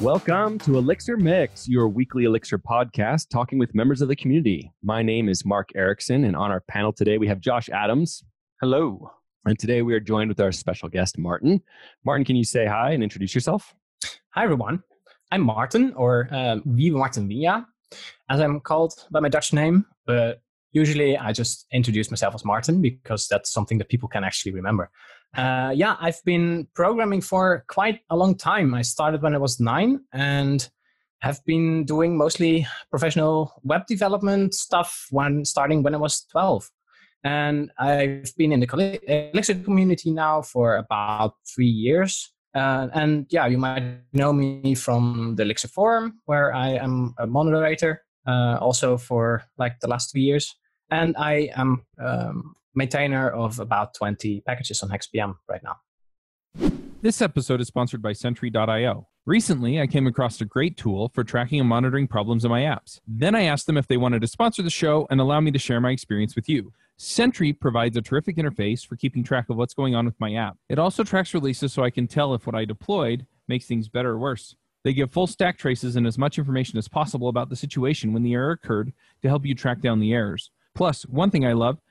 Welcome to Elixir Mix, your weekly Elixir podcast, talking with members of the community. My name is Mark Ericksen, and on our panel today we have Josh Adams. Hello. And today we are joined with our special guest, Martin. Martin, can you say hi and introduce yourself? Hi, everyone. I'm Martin, or uh, Wiebe-Marten Wijnja, as I'm called by my Dutch name. But usually I just introduce myself as Martin because that's something that people can actually remember. Uh, yeah, I've been programming for quite a long time. I started when I was nine and have been doing mostly professional web development stuff when starting when I was 12. And I've been in the Elixir community now for about three years. Uh, and yeah, you might know me from the Elixir forum, where I am a moderator, uh, also for like the last two years. And I am um, maintainer of about 20 packages on HexPM right now. This episode is sponsored by Sentry.io. Recently, I came across a great tool for tracking and monitoring problems in my apps. Then I asked them if they wanted to sponsor the show and allow me to share my experience with you. Sentry provides a terrific interface for keeping track of what's going on with my app. It also tracks releases so I can tell if what I deployed makes things better or worse. They give full stack traces and as much information as possible about the situation when the error occurred to help you track down the errors. Plus, one thing I love,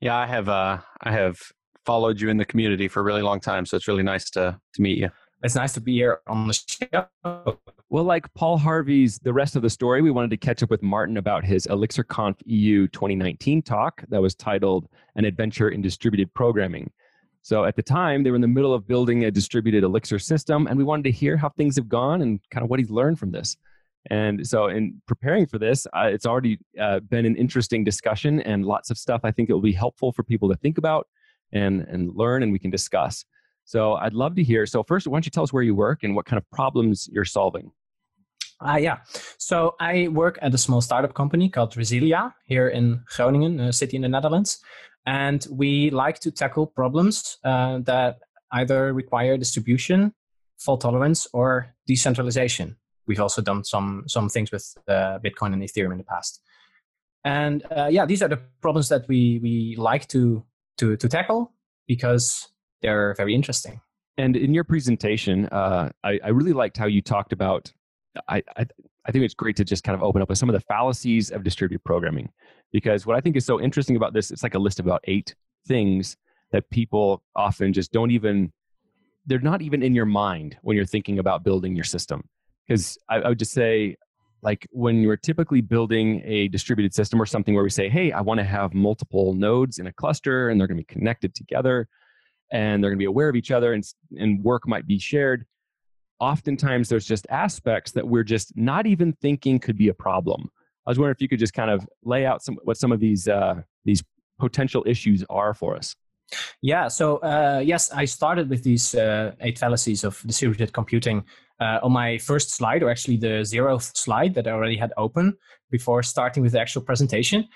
Yeah, I have uh, I have followed you in the community for a really long time, so it's really nice to to meet you. It's nice to be here on the show. Well, like Paul Harvey's The Rest of the Story, we wanted to catch up with Martin about his ElixirConf EU 2019 talk that was titled An Adventure in Distributed Programming. So at the time, they were in the middle of building a distributed Elixir system, and we wanted to hear how things have gone and kind of what he's learned from this. And so, in preparing for this, uh, it's already uh, been an interesting discussion and lots of stuff I think it will be helpful for people to think about and, and learn, and we can discuss. So, I'd love to hear. So, first, why don't you tell us where you work and what kind of problems you're solving? Uh, yeah. So, I work at a small startup company called Resilia here in Groningen, a city in the Netherlands. And we like to tackle problems uh, that either require distribution, fault tolerance, or decentralization. We've also done some some things with uh, Bitcoin and Ethereum in the past. And uh, yeah, these are the problems that we we like to to to tackle because they're very interesting. And in your presentation, uh, I, I, really liked how you talked about. I, I, I think it's great to just kind of open up with some of the fallacies of distributed programming, because what I think is so interesting about this, it's like a list of about eight things that people often just don't even. They're not even in your mind when you're thinking about building your system because I, I would just say like when you're typically building a distributed system or something where we say hey i want to have multiple nodes in a cluster and they're going to be connected together and they're going to be aware of each other and, and work might be shared oftentimes there's just aspects that we're just not even thinking could be a problem. I was wondering if you could just kind of lay out some what some of these uh, these potential issues are for us. Yeah so uh, yes i started with these uh, eight fallacies of distributed computing uh, on my first slide, or actually the zeroth slide that I already had open before starting with the actual presentation.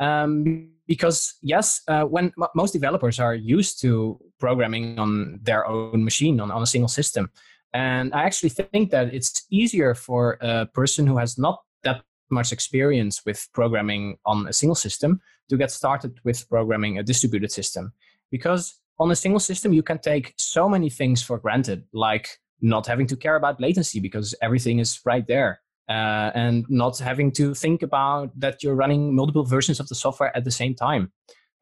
Um, because yes, uh, when m- most developers are used to programming on their own machine on, on a single system, and I actually think that it's easier for a person who has not that much experience with programming on a single system to get started with programming a distributed system. Because on a single system, you can take so many things for granted, like not having to care about latency because everything is right there. Uh, and not having to think about that you're running multiple versions of the software at the same time.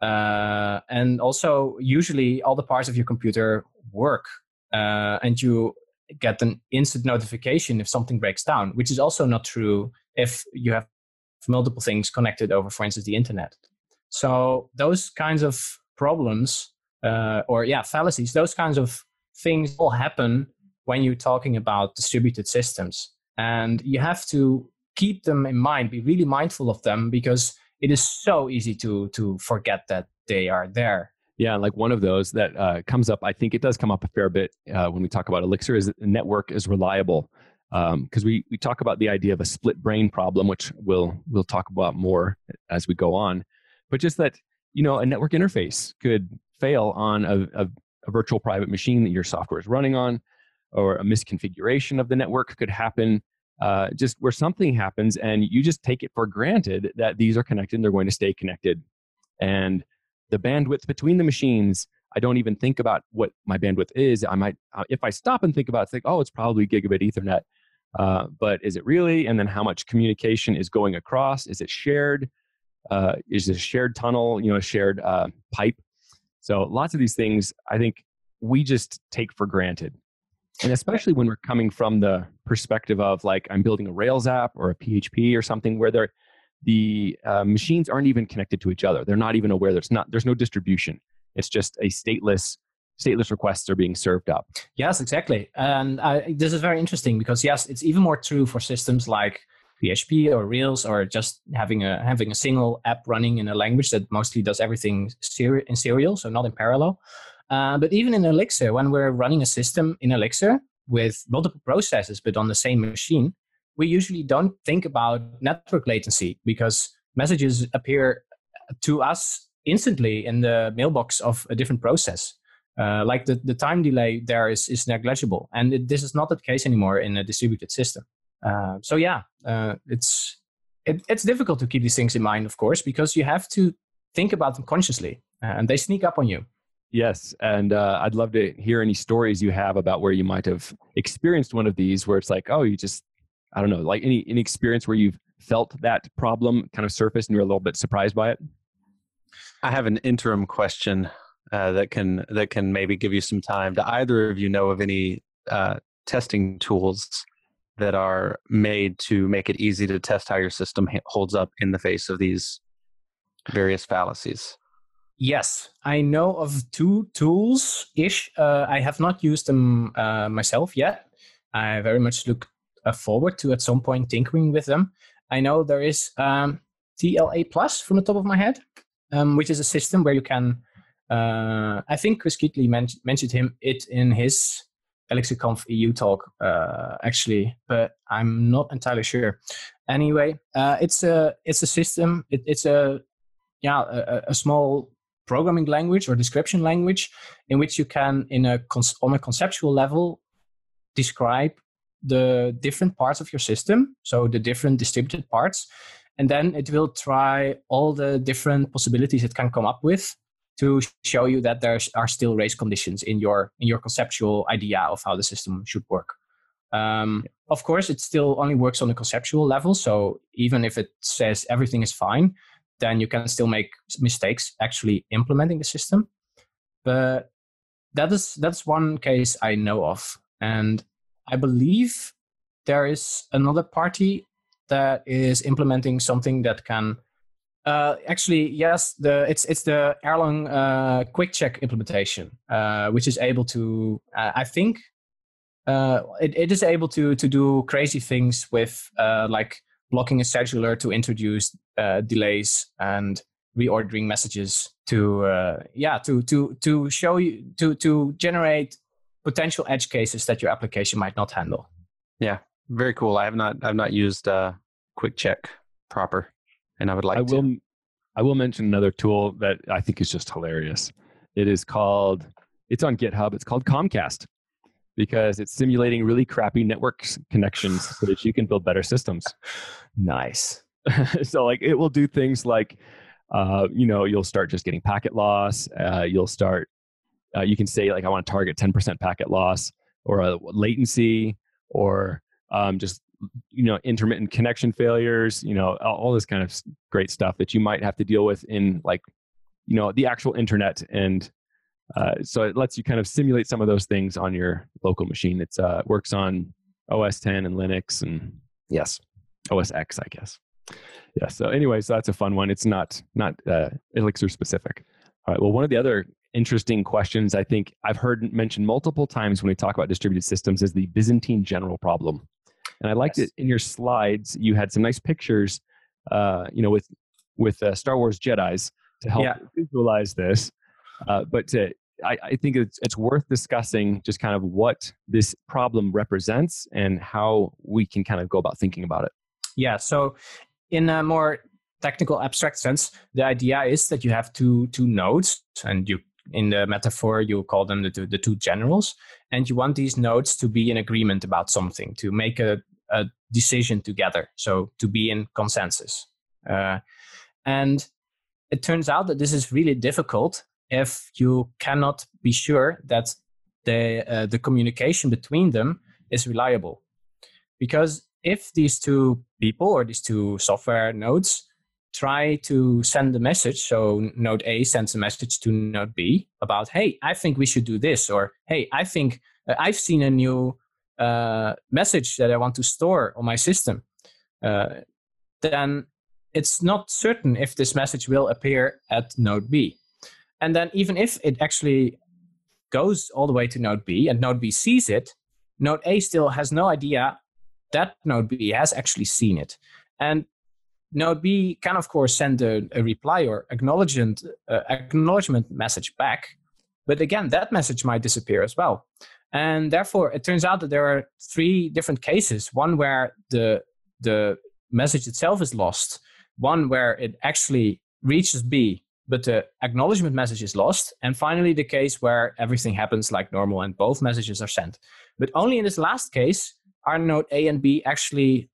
Uh, and also, usually, all the parts of your computer work, uh, and you get an instant notification if something breaks down, which is also not true if you have multiple things connected over, for instance, the internet. So, those kinds of problems, uh, or yeah, fallacies, those kinds of things all happen when you're talking about distributed systems. And you have to keep them in mind, be really mindful of them because it is so easy to to forget that they are there. Yeah, like one of those that uh, comes up, I think it does come up a fair bit uh, when we talk about Elixir, is that the network is reliable. Because um, we, we talk about the idea of a split brain problem, which we'll, we'll talk about more as we go on. But just that, you know, a network interface could fail on a, a, a virtual private machine that your software is running on, or a misconfiguration of the network could happen. Uh, just where something happens and you just take it for granted that these are connected and they're going to stay connected. And the bandwidth between the machines, I don't even think about what my bandwidth is. I might, uh, if I stop and think about it, think, oh, it's probably gigabit Ethernet. Uh, but is it really? And then how much communication is going across? Is it shared? Uh, is it a shared tunnel? You know, a shared uh, pipe? So lots of these things, I think we just take for granted. And especially when we're coming from the perspective of like I'm building a Rails app or a PHP or something where they're the uh, machines aren't even connected to each other. They're not even aware. There's not. There's no distribution. It's just a stateless stateless requests are being served up. Yes, exactly. And uh, this is very interesting because yes, it's even more true for systems like PHP or Rails or just having a having a single app running in a language that mostly does everything seri- in serial, so not in parallel. Uh, but even in Elixir, when we're running a system in Elixir with multiple processes but on the same machine, we usually don't think about network latency because messages appear to us instantly in the mailbox of a different process. Uh, like the, the time delay there is, is negligible. And it, this is not the case anymore in a distributed system. Uh, so yeah, uh, it's it, it's difficult to keep these things in mind, of course, because you have to think about them consciously, uh, and they sneak up on you. Yes, and uh, I'd love to hear any stories you have about where you might have experienced one of these, where it's like, oh, you just I don't know, like any any experience where you've felt that problem kind of surface and you're a little bit surprised by it? I have an interim question uh, that can that can maybe give you some time. Do either of you know of any uh, testing tools that are made to make it easy to test how your system holds up in the face of these various fallacies? Yes, I know of two tools ish. Uh, I have not used them uh, myself yet. I very much look uh, forward to at some point tinkering with them. I know there is um, TLA Plus from the top of my head, um, which is a system where you can. Uh, I think Chris Keathley men- mentioned him it in his ElixirConf EU talk uh, actually, but I'm not entirely sure. Anyway, uh, it's a it's a system. It, it's a yeah a, a, small programming language or description language in which you can in a on a conceptual level describe the different parts of your system, so the different distributed parts, and then it will try all the different possibilities it can come up with to show you that there are still race conditions in your in your conceptual idea of how the system should work. Um, of course, it still only works on a conceptual level. So even if it says everything is fine, then you can still make mistakes actually implementing the system. But that is that's one case I know of, and I believe there is another party that is implementing something that can uh, actually yes the it's it's the Erlang uh, quick check implementation uh, which is able to uh, I think uh, it, it is able to to do crazy things with uh, like blocking a scheduler to introduce delays and reordering messages to yeah to to to show you to to generate potential edge cases that your application might not handle. Yeah, very cool. I have not I've not used uh, Quick Check proper, and I would like I to. Will, I will mention another tool that I think is just hilarious. It is called. It's on GitHub. It's called Comcast because it's simulating really crappy network connections so that you can build better systems. Nice. so like it will do things like uh, you know you'll start just getting packet loss uh, you'll start uh, you can say like I want to target 10% packet loss or a latency or um, just you know intermittent connection failures you know all, all, this kind of great stuff that you might have to deal with in like you know the actual internet and uh, so it lets you kind of simulate some of those things on your local machine it's uh, works on os 10 and linux and yes os x i guess yeah so anyway so that's a fun one it's not not uh, elixir specific all right well one of the other interesting questions I think I've heard mentioned multiple times when we talk about distributed systems is the Byzantine general problem. And I liked yes. it in your slides. You had some nice pictures, uh, you know, with with uh, Star Wars Jedi's to help yeah. visualize this. Uh, but to, I, I think it's, it's worth discussing just kind of what this problem represents and how we can kind of go about thinking about it. Yeah. So, in a more technical abstract sense, the idea is that you have two two nodes, and you in the metaphor you call them the two, the two generals, and you want these nodes to be in agreement about something, to make a, a decision together, so to be in consensus. Uh, and it turns out that this is really difficult if you cannot be sure that the uh, the communication between them is reliable, because if these two people or these two software nodes try to send a message. So node A sends a message to node B about, hey, I think we should do this, or hey, I think uh, I've seen a new uh, message that I want to store on my system. Uh, then it's not certain if this message will appear at node B. And then even if it actually goes all the way to node B and node B sees it, node A still has no idea that node B has actually seen it. And node B can, of course, send a, a reply or acknowledgement, uh, acknowledgement message back. But again, that message might disappear as well. And therefore, it turns out that there are three different cases one where the, the message itself is lost, one where it actually reaches B, but the acknowledgement message is lost, and finally, the case where everything happens like normal and both messages are sent. But only in this last case are node A and B actually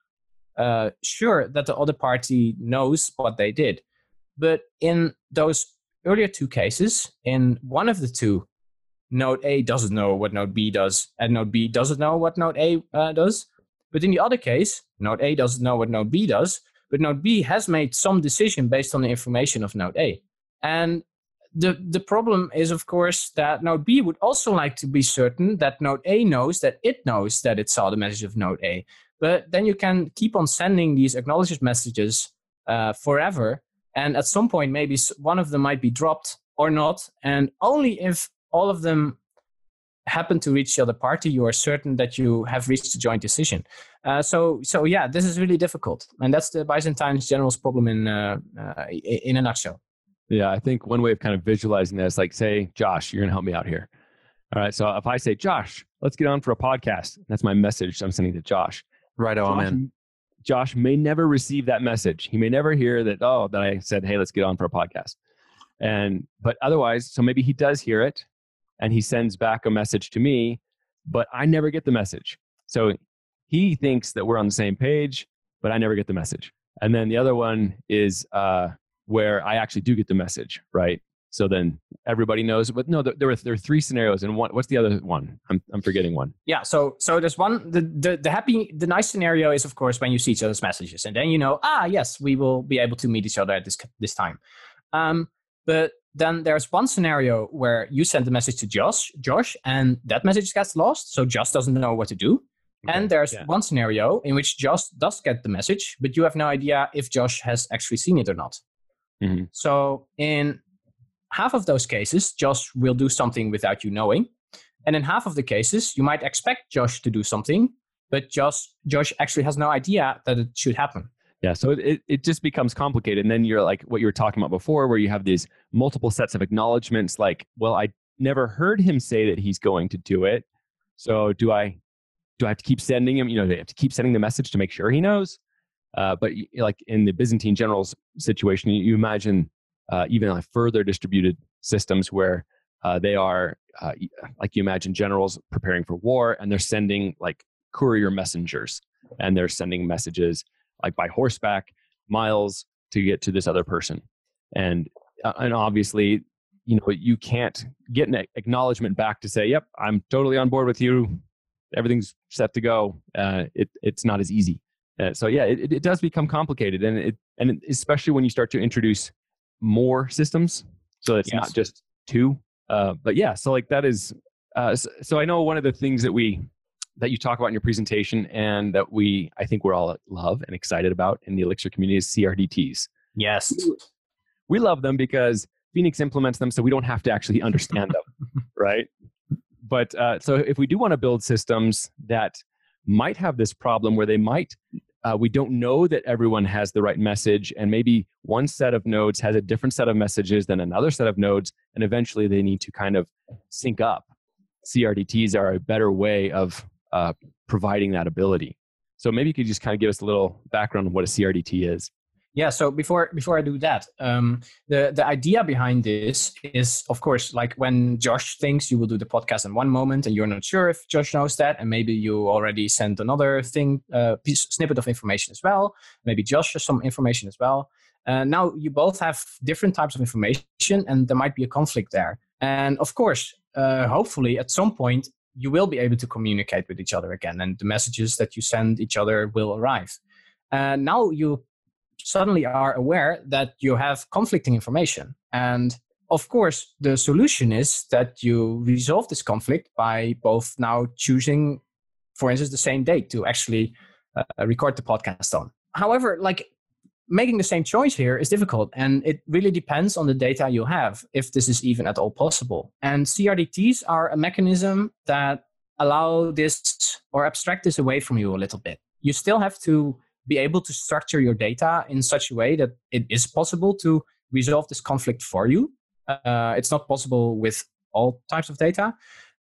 uh, sure that the other party knows what they did. But in those earlier two cases, in one of the two, node A doesn't know what node B does, and node B doesn't know what node A uh, does. But in the other case, node A doesn't know what node B does, but node B has made some decision based on the information of node A. And the, the problem is, of course, that node B would also like to be certain that node A knows that it knows that it saw the message of node A. But then you can keep on sending these acknowledgement messages uh, forever. And at some point, maybe one of them might be dropped or not. And only if all of them happen to reach the other party, you are certain that you have reached a joint decision. Uh, so, so yeah, this is really difficult, and that's the Byzantine general's problem in uh, uh, in a nutshell. Yeah, I think one way of kind of visualizing this, like, say, Josh, you're going to help me out here. All right, so if I say, Josh, let's get on for a podcast, that's my message I'm sending to Josh. Right on, man. Josh may never receive that message. He may never hear that, oh, that I said, hey, let's get on for a podcast. And, but otherwise, so maybe he does hear it and he sends back a message to me, but I never get the message. So he thinks that we're on the same page, but I never get the message. And then the other one is uh, where I actually do get the message, right? So then everybody knows. But no, there were there are three scenarios, and one. What's the other one? I'm I'm forgetting one. Yeah. So so there's one. The the the happy the nice scenario is of course when you see each other's messages, and then you know ah yes we will be able to meet each other at this this time. Um, but then there's one scenario where you send a message to Josh, Josh, and that message gets lost, so Josh doesn't know what to do. Okay, and there's yeah. one scenario in which Josh does get the message, but you have no idea if Josh has actually seen it or not. Mm-hmm. So in half of those cases, Josh will do something without you knowing. And in half of the cases, you might expect Josh to do something, but Josh, Josh actually has no idea that it should happen. Yeah, so it, it just becomes complicated. And then you're like what you were talking about before, where you have these multiple sets of acknowledgments like, well, I never heard him say that he's going to do it. So do I do I have to keep sending him, you know, do I have to keep sending the message to make sure he knows? Uh, but like in the Byzantine generals situation, you imagine uh, even like further distributed systems where uh, they are uh, like you imagine generals preparing for war and they're sending like courier messengers and they're sending messages like by horseback miles to get to this other person. And uh, and obviously you know you can't get an acknowledgement back to say yep i'm totally on board with you. Everything's set to go. It, it's not as easy uh, so yeah it, it does become complicated and it and especially when you start to introduce more systems so it's yes. not just two. Uh, but yeah so like that is uh, so, so, i know one of the things that we that you talk about in your presentation and that we i think we're all love and excited about in the elixir community is crdts yes. We love them because phoenix implements them so we don't have to actually understand them right? But uh, so if we do want to build systems that might have this problem where they might uh, we don't know that everyone has the right message, and maybe one set of nodes has a different set of messages than another set of nodes, and eventually they need to kind of sync up. CRDTs are a better way of uh, providing that ability. So maybe you could just kind of give us a little background on what a CRDT is. Yeah. So before before I do that, um, the the idea behind this is, of course, like when Josh thinks you will do the podcast in one moment, and you're not sure if Josh knows that, and maybe you already sent another thing, uh, piece snippet of information as well. Maybe Josh has some information as well. Uh, now you both have different types of information, and there might be a conflict there. And of course, uh, hopefully, at some point, you will be able to communicate with each other again, and the messages that you send each other will arrive. And now you suddenly are aware that you have conflicting information. And of course, the solution is that you resolve this conflict by both now choosing, for instance, the same date to actually uh, record the podcast on. However, like making the same choice here is difficult and it really depends on the data you have if this is even at all possible. And CRDTs are a mechanism that allow this or abstract this away from you a little bit. You still have to be able to structure your data in such a way that it is possible to resolve this conflict for you. Uh, it's not possible with all types of data,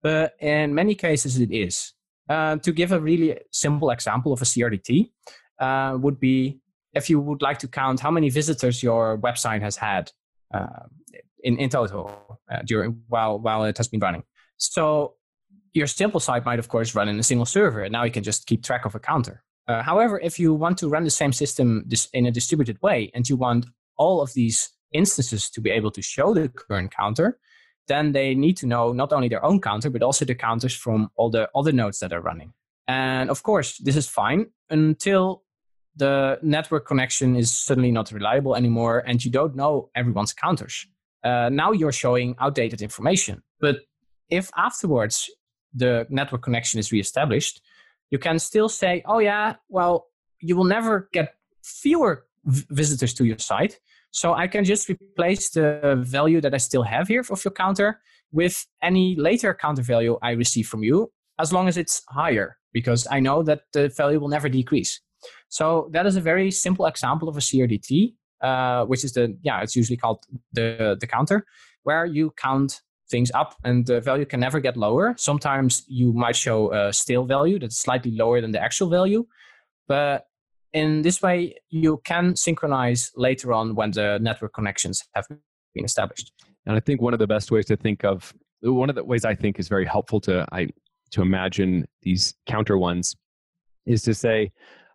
but in many cases it is. Uh, to give a really simple example of a CRDT, uh, would be if you would like to count how many visitors your website has had uh, in, in total uh, during while while it has been running. So your simple site might of course run in a single server, and now you can just keep track of a counter. Uh, however, if you want to run the same system in a distributed way and you want all of these instances to be able to show the current counter, then they need to know not only their own counter, but also the counters from all the other nodes that are running. And of course, this is fine until the network connection is suddenly not reliable anymore and you don't know everyone's counters. Uh, now you're showing outdated information. But if afterwards the network connection is reestablished, you can still say, oh, yeah, well, you will never get fewer v- visitors to your site. So I can just replace the value that I still have here of your counter with any later counter value I receive from you, as long as it's higher, because I know that the value will never decrease. So that is a very simple example of a CRDT, uh, which is the yeah, it's usually called the the counter, where you count things up and the value can never get lower. Sometimes you might show a stale value that's slightly lower than the actual value, but in this way you can synchronize later on when the network connections have been established. And I think one of the best ways to think of one of the ways I think is very helpful to I to imagine these counter ones is to say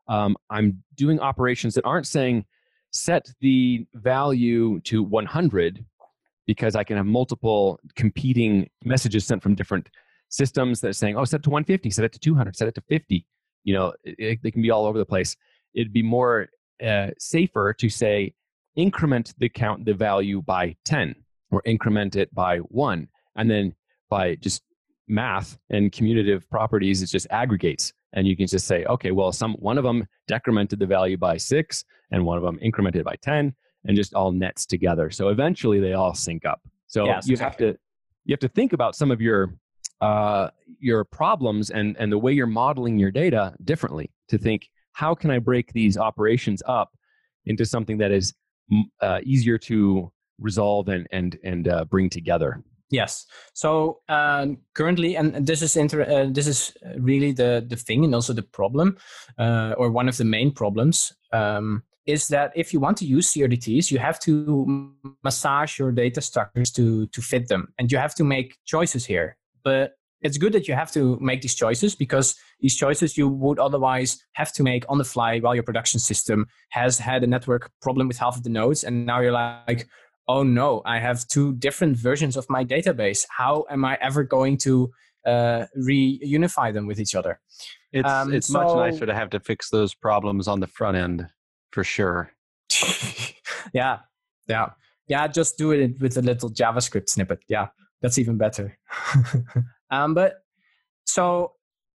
um, I'm doing operations that aren't saying set the value to 100 because I can have multiple competing messages sent from different systems that are saying, oh, set it to 150, set it to 200, set it to 50. You know, they can be all over the place. It'd be more uh, safer to say, increment the count, the value by 10 or increment it by one. And then by just math and commutative properties, it just aggregates. And you can just say, okay, well, some one of them decremented the value by six and one of them incremented by 10 and just all nets together. So eventually they all sync up. So yes, you exactly. have to you have to think about some of your uh, your problems and and the way you're modeling your data differently to think how can I break these operations up into something that is uh, easier to resolve and and and uh, bring together. Yes. So uh, currently, and this is inter- uh, this is really the the thing, and also the problem, uh, or one of the main problems. Um, is that if you want to use CRDTs, you have to massage your data structures to, to fit them. And you have to make choices here. But it's good that you have to make these choices because these choices you would otherwise have to make on the fly while your production system has had a network problem with half of the nodes. And now you're like, oh no, I have two different versions of my database. How am I ever going to uh, reunify them with each other? It's, um, it's so, much nicer to have to fix those problems on the front end for sure. yeah, yeah, yeah. Just do it with a little JavaScript snippet. Yeah, that's even better. um, but so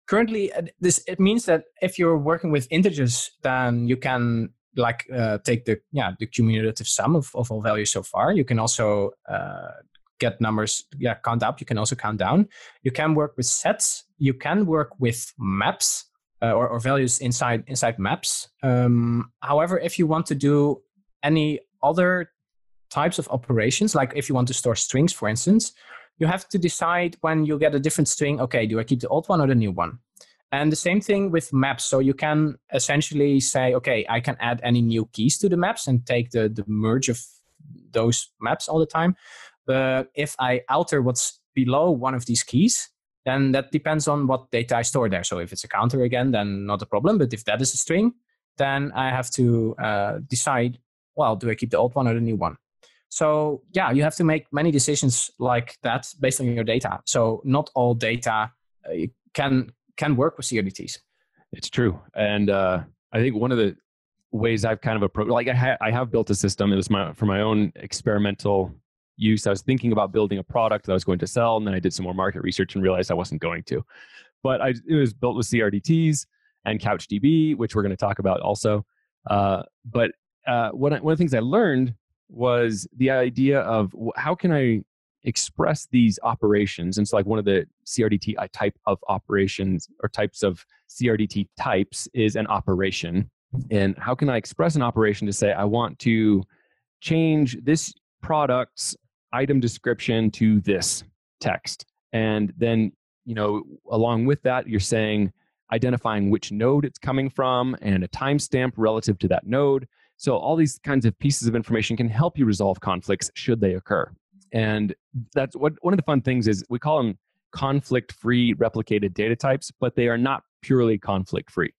currently, uh, this it means that if you're working with integers, then you can like uh, take the yeah the cumulative sum of, of all values so far. You can also uh, get numbers yeah count up. You can also count down. You can work with sets. You can work with maps uh, or, or, values inside inside maps. Um, however, if you want to do any other types of operations, like if you want to store strings, for instance, you have to decide when you get a different string. Okay, do I keep the old one or the new one? And the same thing with maps. So you can essentially say, okay, I can add any new keys to the maps and take the, the merge of those maps all the time. But if I alter what's below one of these keys, then that depends on what data I store there. So if it's a counter again, then not a problem. But if that is a string, then I have to uh, decide, well, do I keep the old one or the new one? So yeah, you have to make many decisions like that based on your data. So not all data uh, can can work with CRDTs. It's true, and uh, I think one of the ways I've kind of approached, like I, ha- I have built a system. It was my for my own experimental use. I was thinking about building a product that I was going to sell, and then I did some more market research and realized I wasn't going to. But I, it was built with CRDTs and CouchDB, which we're going to talk about also. Uh, but uh, one, one of the things I learned was the idea of how can I express these operations. And so, like one of the CRDT uh, type of operations or types of CRDT types is an operation. And how can I express an operation to say I want to change this product's item description to this text? And then, you know, along with that, you're saying identifying which node it's coming from and a timestamp relative to that node. So all these kinds of pieces of information can help you resolve conflicts should they occur. And that's what one of the fun things is we call them conflict free replicated data types, but they are not purely conflict free.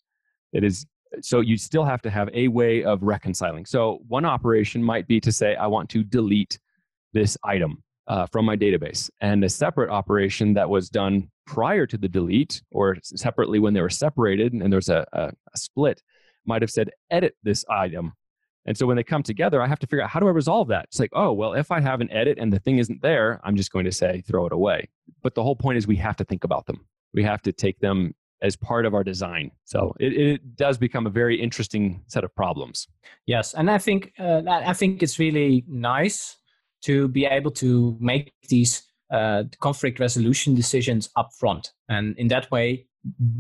It is so you still have to have a way of reconciling. So one operation might be to say, I want to delete this item uh, from my database. And a separate operation that was done prior to the delete or separately when they were separated and there's a, a, a split might have said, edit this item and so when they come together, I have to figure out how do I resolve that? It's like, oh, well, if I have an edit and the thing isn't there, I'm just going to say throw it away. But the whole point is we have to think about them. We have to take them as part of our design. So it, it does become a very interesting set of problems. Yes, and I think uh, I think it's really nice to be able to make these uh, conflict resolution decisions up front, and in that way,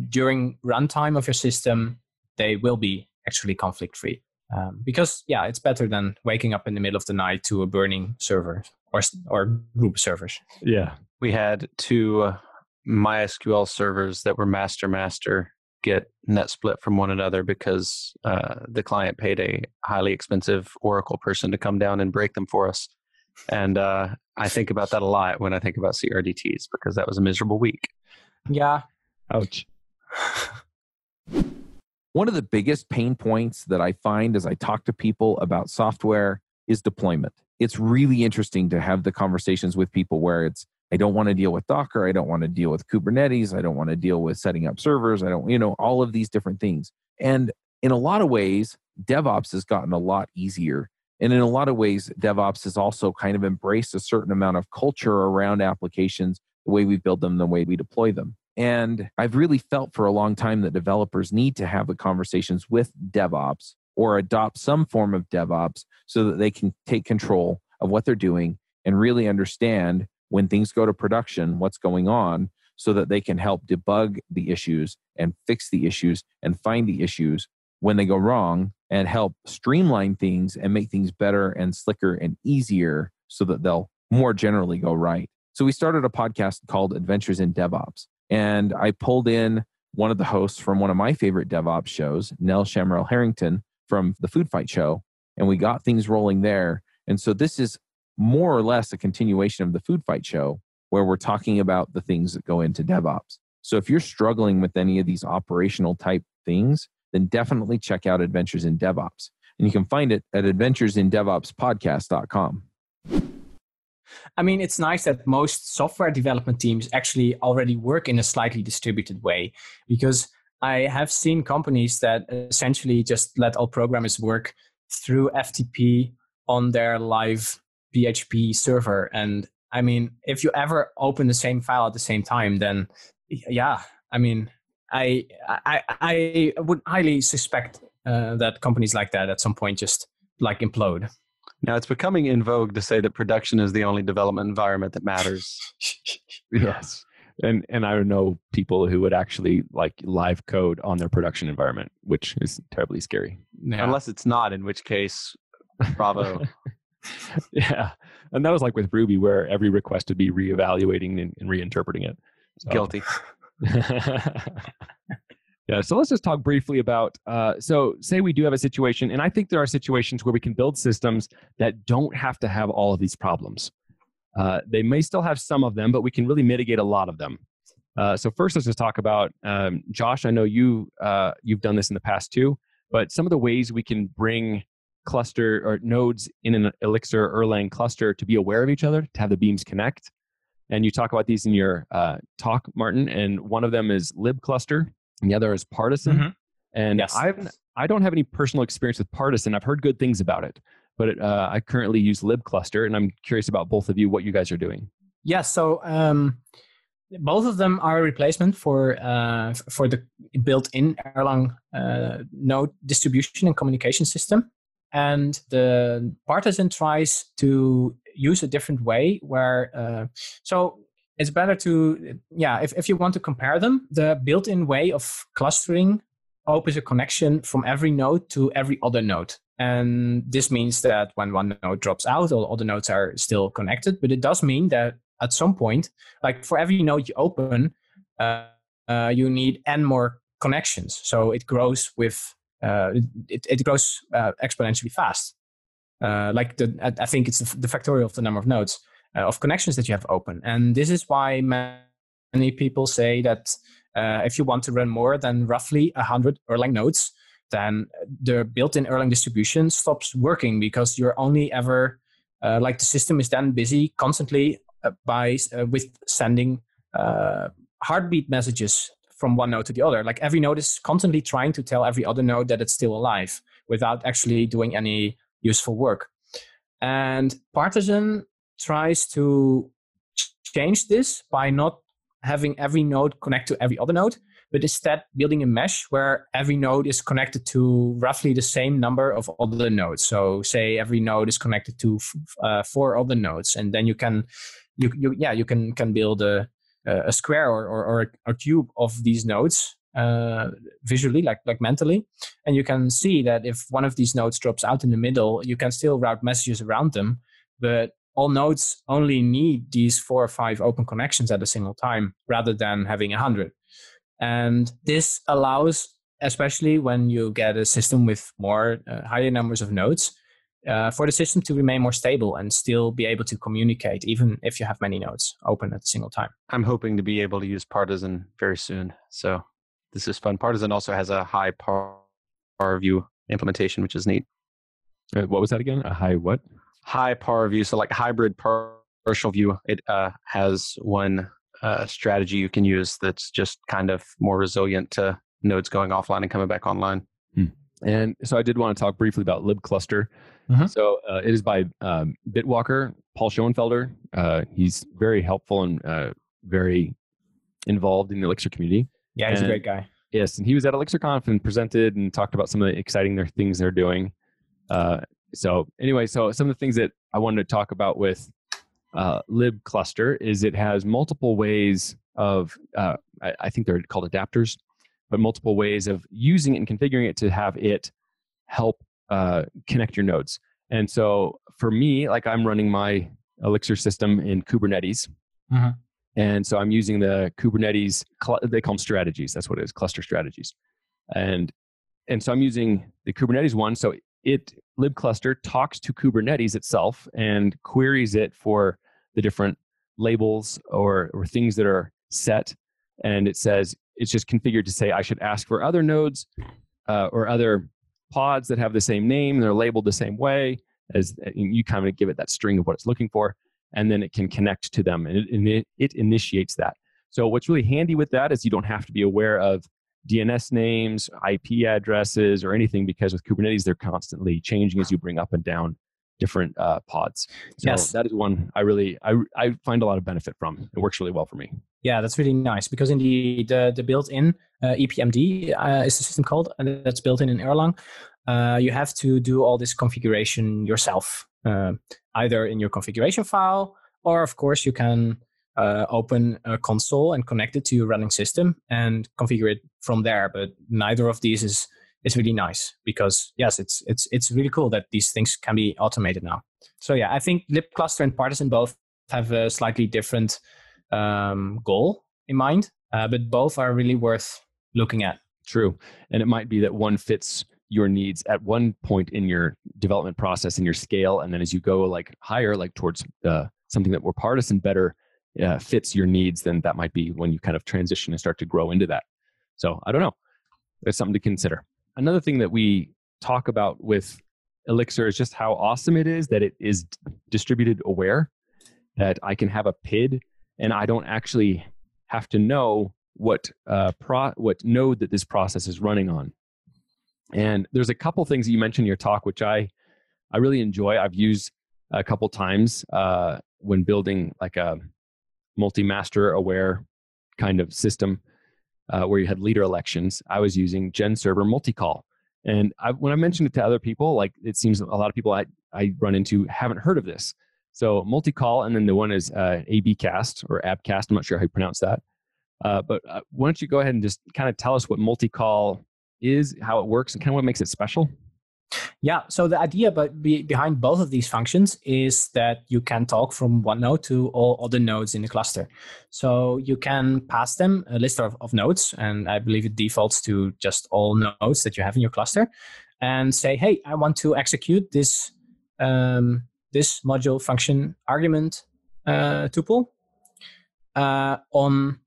during runtime of your system, they will be actually conflict free um, because yeah it's better than waking up in the middle of the night to a burning server or or group servers. Yeah. We had two uh, mysql servers that were master master get net split from one another because uh, the client paid a highly expensive oracle person to come down and break them for us and uh, i think about that a lot when i think about crdts because that was a miserable week yeah ouch One of the biggest pain points that I find as I talk to people about software is deployment. It's really interesting to have the conversations with people where it's, I don't want to deal with Docker. I don't want to deal with Kubernetes. I don't want to deal with setting up servers. I don't, you know, all of these different things. And in a lot of ways, DevOps has gotten a lot easier. And in a lot of ways, DevOps has also kind of embraced a certain amount of culture around applications, the way we build them, the way we deploy them. And I've really felt for a long time that developers need to have the conversations with DevOps or adopt some form of DevOps so that they can take control of what they're doing and really understand when things go to production what's going on so that they can help debug the issues and fix the issues and find the issues when they go wrong and help streamline things and make things better and slicker and easier so that they'll more generally go right. So we started a podcast called Adventures in DevOps. And I pulled in one of the hosts from one of my favorite DevOps shows, Nell Shamrell Harrington from the Food Fight Show, and we got things rolling there. And so this is more or less a continuation of the Food Fight Show, where we're talking about the things that go into DevOps. So if you're struggling with any of these operational type things, then definitely check out Adventures in DevOps. And you can find it at adventuresindevopspodcast.com. I mean, it's nice that most software development teams actually already work in a slightly distributed way because I have seen companies that essentially just let all programmers work through FTP on their live PHP server. And I mean, if you ever open the same file at the same time, then yeah, I mean, I I, I would highly suspect uh, that companies like that at some point just like implode. Now it's becoming in vogue to say that production is the only development environment that matters. yes. and and I know people who would actually like live code on their production environment, which is terribly scary. Yeah. Unless it's not, in which case, bravo. yeah, and that was like with Ruby, where every request would be reevaluating and, and reinterpreting it. So- Guilty. yeah, so let's just talk briefly about. Uh, so, say we do have a situation, and I think there are situations where we can build systems that don't have to have all of these problems. Uh, they may still have some of them, but we can really mitigate a lot of them. Uh, so, first, let's just talk about um, Josh. I know you uh, you've done this in the past too, but some of the ways we can bring cluster or nodes in an Elixir Erlang cluster to be aware of each other, to have the beams connect. And you talk about these in your uh, talk, Martin. And one of them is libcluster, and the other is partisan. Mhm. And Yes. I've I don't have any personal experience with partisan. I've heard good things about it, but uh, I currently use libcluster, and I'm curious about both of you what you guys are doing. Yeah, so um, both of them are a replacement for uh, for the built-in Erlang uh, node distribution and communication system. And the partisan tries to use a different way where uh, so it's better to yeah if, if you want to compare them the built-in way of clustering opens a connection from every node to every other node. And this means that when one node drops out all other nodes are still connected but it does mean that at some point like for every node you open uh, uh, you need n more connections. So it grows with uh, it, it grows uh, exponentially fast uh, like the I, think it's the, the factorial of the number of nodes uh, of connections that you have open. And this is why many people say that uh, if you want to run more than roughly 100 erlang nodes then the built-in erlang distribution stops working because you're only ever uh, like the system is then busy constantly uh, by uh, with sending heartbeat messages from one node to the other. Like every node is constantly trying to tell every other node that it's still alive without actually doing any useful work and partisan tries to change this by not having every node connect to every other node but instead building a mesh where every node is connected to roughly the same number of other nodes. So say every node is connected to uh, four other nodes, and then you can, you, you yeah, you can can build a a square or or, or a cube of these nodes uh, visually, like like mentally, and you can see that if one of these nodes drops out in the middle, you can still route messages around them, but all nodes only need these four or five open connections at a single time rather than having a hundred. And this allows, especially when you get a system with more uh, higher numbers of nodes, uh, for the system to remain more stable and still be able to communicate, even if you have many nodes open at a single time. I'm hoping to be able to use Partisan very soon. So this is fun. Partisan also has a high par, par view implementation, which is neat. Uh, what was that again? A high what? HyParView, so like hybrid par- partial view. It uh, has one uh, strategy you can use that's just kind of more resilient to nodes going offline and coming back online. And so I did want to talk briefly about libcluster. Mhm. So uh, it is by um, Bitwalker, Paul Schoenfelder. Uh, he's very helpful and uh, very involved in the Elixir community. Yeah, he's And- a great guy. Yes, and he was at ElixirConf and presented and talked about some of the exciting their things they're doing. Uh, so anyway, so some of the things that I wanted to talk about with uh, libcluster is it has multiple ways of uh, I, I think they're called adapters, but multiple ways of using it and configuring it to have it help uh, connect your nodes. And so for me, like I'm running my Elixir system in Kubernetes. Mhm. And so I'm using the Kubernetes, they call them strategies. That's what it is, cluster strategies. And and so I'm using the Kubernetes one. So it libcluster talks to Kubernetes itself and queries it for the different labels or or things that are set. And it says it's just configured to say I should ask for other nodes uh, or other pods that have the same name. They're labeled the same way as you kind of give it that string of what it's looking for, and then it can connect to them and it, and it, it initiates that. So what's really handy with that is you don't have to be aware of DNS names, IP addresses, or anything because with Kubernetes they're constantly changing as you bring up and down different uh, pods. So Yes. that is one I really I I find a lot of benefit from. It works really well for me. Yeah, that's really nice because in the the, the built-in uh, EPMD uh, is the system called, and that's built in in Erlang. Uh, you have to do all this configuration yourself, uh, either in your configuration file, or of course you can uh, open a console and connect it to your running system and configure it from there. But neither of these is is really nice because yes, it's it's it's really cool that these things can be automated now. So yeah, I think libcluster and partisan both have a slightly different um, goal in mind, uh, but both are really worth looking at. True, and it might be that one fits your needs at one point in your development process and your scale, and then as you go like higher, like towards uh, something that more partisan better uh, fits your needs, then that might be when you kind of transition and start to grow into that. So I don't know. It's something to consider. Another thing that we talk about with Elixir is just how awesome it is that it is distributed aware, that I can have a PID and I don't actually have to know what uh, pro what node that this process is running on. And there's a couple things that you mentioned in your talk, which I I really enjoy. I've used a couple times uh, when building like a multi-master aware kind of system uh, where you had leader elections. I was using GenServer multicall. And I, when I mentioned it to other people, like it seems a lot of people I, I run into haven't heard of this. So multicall, and then the one is uh, ABcast or Abcast. I'm not sure how you pronounce that. Uh, but uh, why don't you go ahead and just kind of tell us what multicall is, how it works, and kind of what makes it special? Yeah, so the idea but be, behind both of these functions is that you can talk from one node to all other nodes in the cluster. So you can pass them a list of, of nodes, and I believe it defaults to just all nodes that you have in your cluster, and say, hey, I want to execute this um, this module function argument uh, tuple uh, on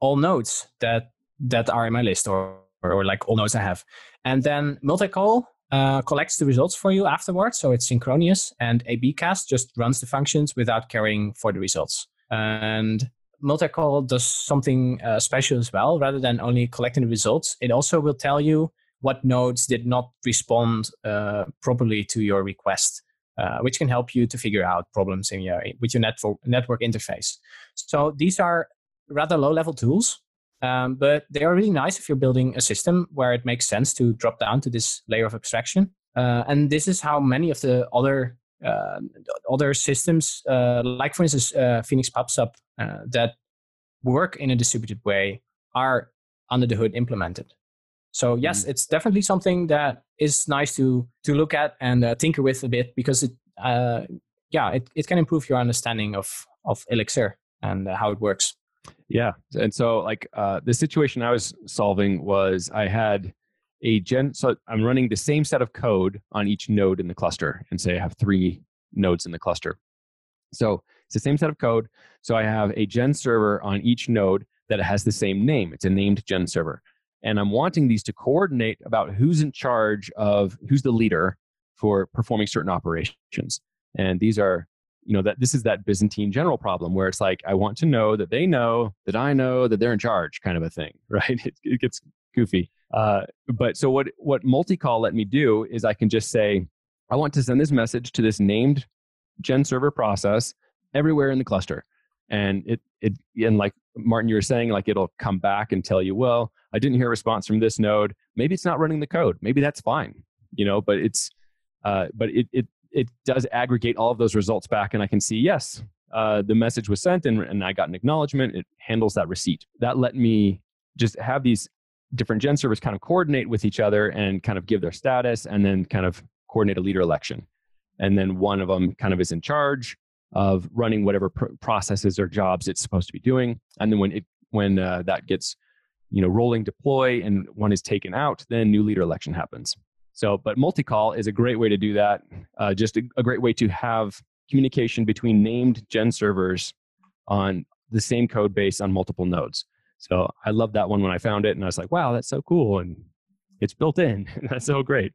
all nodes that that are in my list or, or, or like all nodes I have. And then multicall uh, collects the results for you afterwards, so it's synchronous. And ABcast just runs the functions without caring for the results. And multicall does something uh, special as well. Rather than only collecting the results, it also will tell you what nodes did not respond uh, properly to your request, uh, which can help you to figure out problems in your with your network network interface. So these are rather low level tools um, but they are really nice if you're building a system where it makes sense to drop down to this layer of abstraction. Uh, and this is how many of the other uh, other systems, uh, like for instance uh, Phoenix PubSub, uh, that work in a distributed way, are under the hood implemented. So yes, mm. it's definitely something that is nice to to look at and uh, tinker with a bit because it, yeah, it, it can improve your understanding of of Elixir and how it works. Yeah. And so like uh, the situation I was solving was I had a gen so I'm running the same set of code on each node in the cluster and say I have three nodes in the cluster. So it's the same set of code. So I have a gen server on each node that has the same name. It's a named gen server. And I'm wanting these to coordinate about who's in charge of who's the leader for performing certain operations. And these are you know that this is that byzantine general problem where it's like i want to know that they know that i know that they're in charge kind of a thing right? It, it gets goofy. Uh, but so what what multicall let me do is i can just say i want to send this message to this named gen server process everywhere in the cluster. And it it and like Marten you were saying like it'll come back and tell you well i didn't hear a response from this node. Maybe it's not running the code. Maybe that's fine you know but it's uh, but it, it it does aggregate all of those results back and I can see, yes, uh, the message was sent and, and I got an acknowledgement. It handles that receipt. That let me just have these different gen servers kind of coordinate with each other and kind of give their status and then kind of coordinate a leader election. And then one of them kind of is in charge of running whatever pr- processes or jobs it's supposed to be doing. And then when it when uh, that gets you know rolling deploy and one is taken out, then new leader election happens. So, but multi-call is a great way to do that. Uh, just a, a, great way to have communication between named gen servers on the same code base on multiple nodes. So I love that one when I found it, and I was like, "Wow, that's so cool!" And it's built in. that's so great.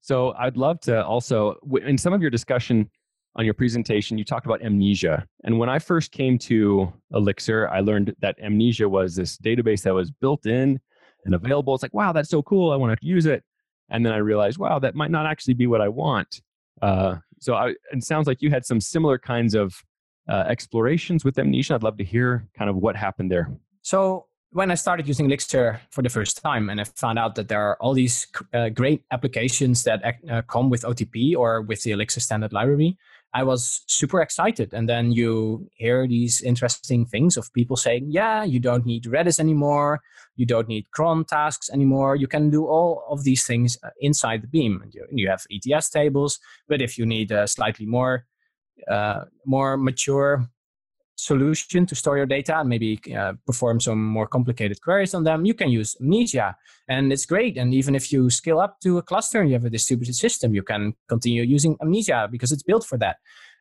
So I'd love to also, in some of your discussion on your presentation, you talked about Mnesia. And when I first came to Elixir, I learned that Mnesia was this database that was built in and available. It's like, wow, that's so cool. I want to use it and then I realized, wow, that might not actually be what I want. Uh, so I, it sounds like you had some similar kinds of uh, explorations with Mnesia. I'd love to hear kind of what happened there. So when I started using Elixir for the first time, and I found out that there are all these uh, great applications that uh, come with OTP or with the Elixir standard library, I was super excited. And then you hear these interesting things of people saying, yeah, you don't need Redis anymore. You don't need cron tasks anymore. You can do all of these things uh, inside the beam. You, have ETS tables, but if you need a slightly more uh, more mature solution to store your data and maybe uh, perform some more complicated queries on them, you can use Mnesia. And it's great. And even if you scale up to a cluster and you have a distributed system, you can continue using Mnesia because it's built for that.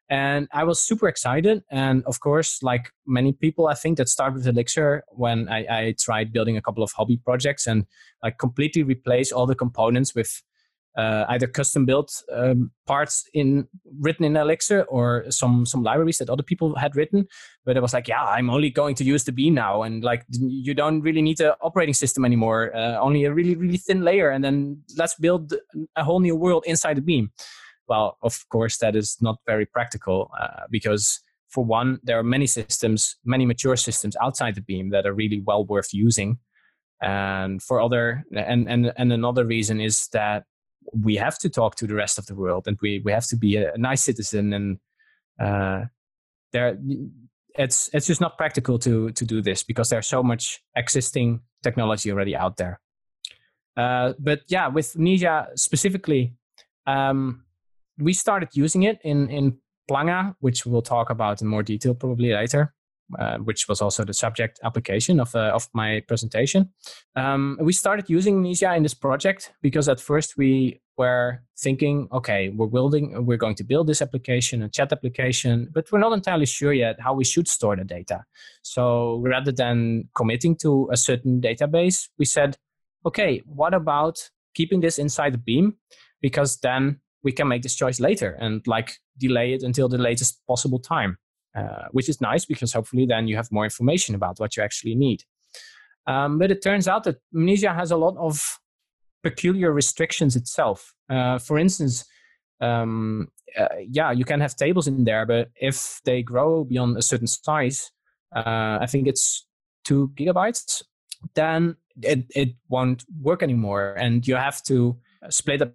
And I was super excited. And of course, like many people, I think that start with Elixir when I, I tried building a couple of hobby projects and like completely replace all the components with uh, either custom built um, parts in written in Elixir or some some libraries that other people had written. But it was like, yeah, I'm only going to use the beam now, and like you don't really need the operating system anymore, uh, only a really really thin layer, and then let's build a whole new world inside the beam. Well, of course, that is not very practical uh, because for one, there are many systems, many mature systems outside the beam that are really well worth using. And for other, and and and another reason is that we have to talk to the rest of the world and we, we have to be a, a nice citizen and uh, there it's it's just not practical to to do this because there's so much existing technology already out there. Uh, but yeah with Mnesia specifically um, we started using it in in Planga which we'll talk about in more detail probably later uh, which was also the subject application of, uh, of my presentation. Um, we started using Mnesia in this project because at first we were thinking, okay, we're building, we're going to build this application, a chat application, but we're not entirely sure yet how we should store the data. So rather than committing to a certain database, we said, okay, what about keeping this inside the beam? Because then we can make this choice later and like delay it until the latest possible time uh, which is nice because hopefully then you have more information about what you actually need. Um, but it turns out that Mnesia has a lot of peculiar restrictions itself. Uh, for instance, um, uh, yeah, you can have tables in there, but if they grow beyond a certain size, uh, I think it's two gigabytes, then it, it won't work anymore. And you have to split up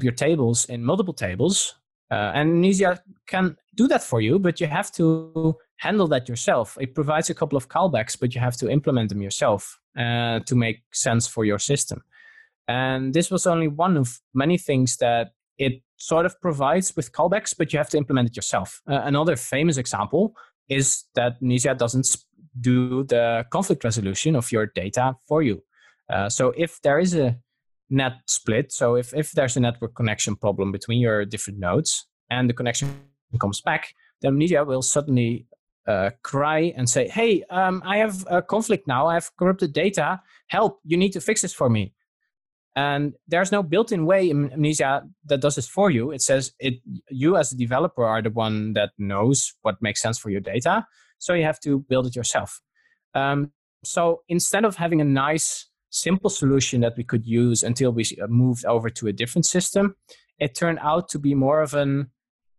your tables in multiple tables. Uh, and Mnesia can do that for you, but you have to handle that yourself. It provides a couple of callbacks, but you have to implement them yourself uh, to make sense for your system. And this was only one of many things that it sort of provides with callbacks, but you have to implement it yourself. Uh, another famous example is that Mnesia doesn't do the conflict resolution of your data for you. Uh, so if there is a net split, so if, if there's a network connection problem between your different nodes and the connection comes back, then Mnesia will suddenly uh, cry and say, "Hey, um, I have a conflict now. I have corrupted data. Help! You need to fix this for me." And there's no built-in way in Mnesia that does this for you. It says it you as a developer are the one that knows what makes sense for your data, so you have to build it yourself. Um, so instead of having a nice, simple solution that we could use until we moved over to a different system, it turned out to be more of an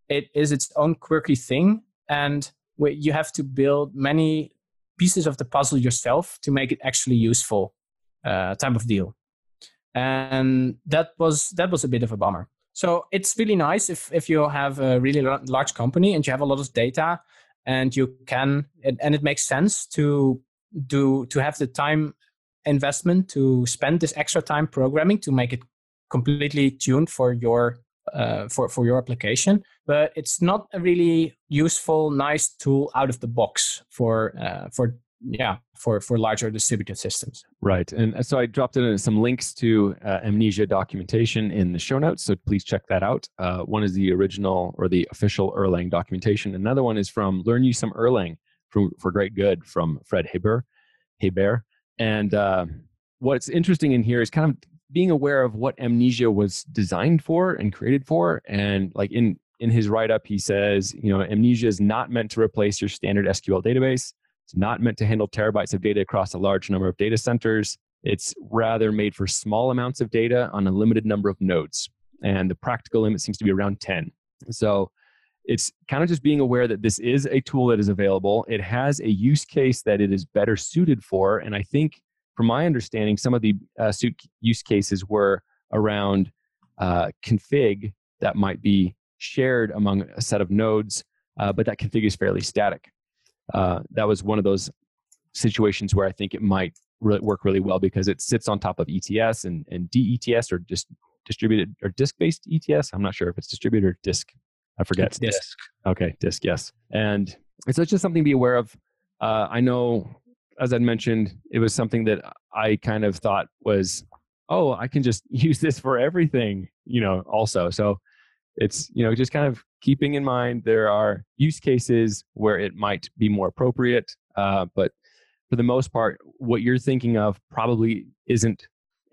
it is its own quirky thing and you have to build many pieces of the puzzle yourself to make it actually useful uh, type of deal. And that was that was a bit of a bummer. So it's really nice if if you have a really large company and you have a lot of data and you can and it makes sense to do to have the time investment to spend this extra time programming to make it completely tuned for your uh, for for your application, but it's not a really useful, nice tool out of the box for uh, for yeah for for larger distributed systems. Right, and so I dropped in some links to uh, Mnesia documentation in the show notes, so please check that out. Uh, one is the original or the official Erlang documentation. Another one is from Learn You Some Erlang for for great good from Fred Hebert, Hebert, and uh, what's interesting in here is kind of being aware of what Mnesia was designed for and created for. And like in in his write up he says you know Mnesia is not meant to replace your standard sql database. It's not meant to handle terabytes of data across a large number of data centers. It's rather made for small amounts of data on a limited number of nodes. And the practical limit seems to be around 10 so it's kind of just being aware that this is a tool that is available it has a use case that it is better suited for and i think from my understanding, some of the uh, use cases were around uh, config that might be shared among a set of nodes, uh, but that config is fairly static. Uh, that was one of those situations where I think it might really work really well because it sits on top of ETS and, and DETS or just distributed or disk based ETS. I'm not sure if it's distributed or disk. I forget. It's disk. Okay, disk, yes. And so it's just something to be aware of. Uh, I know, as I mentioned, it was something that I kind of thought was, oh, I can just use this for everything, you know, also. So it's, you know, just kind of keeping in mind there are use cases where it might be more appropriate. Uh, but for the most part, what you're thinking of probably isn't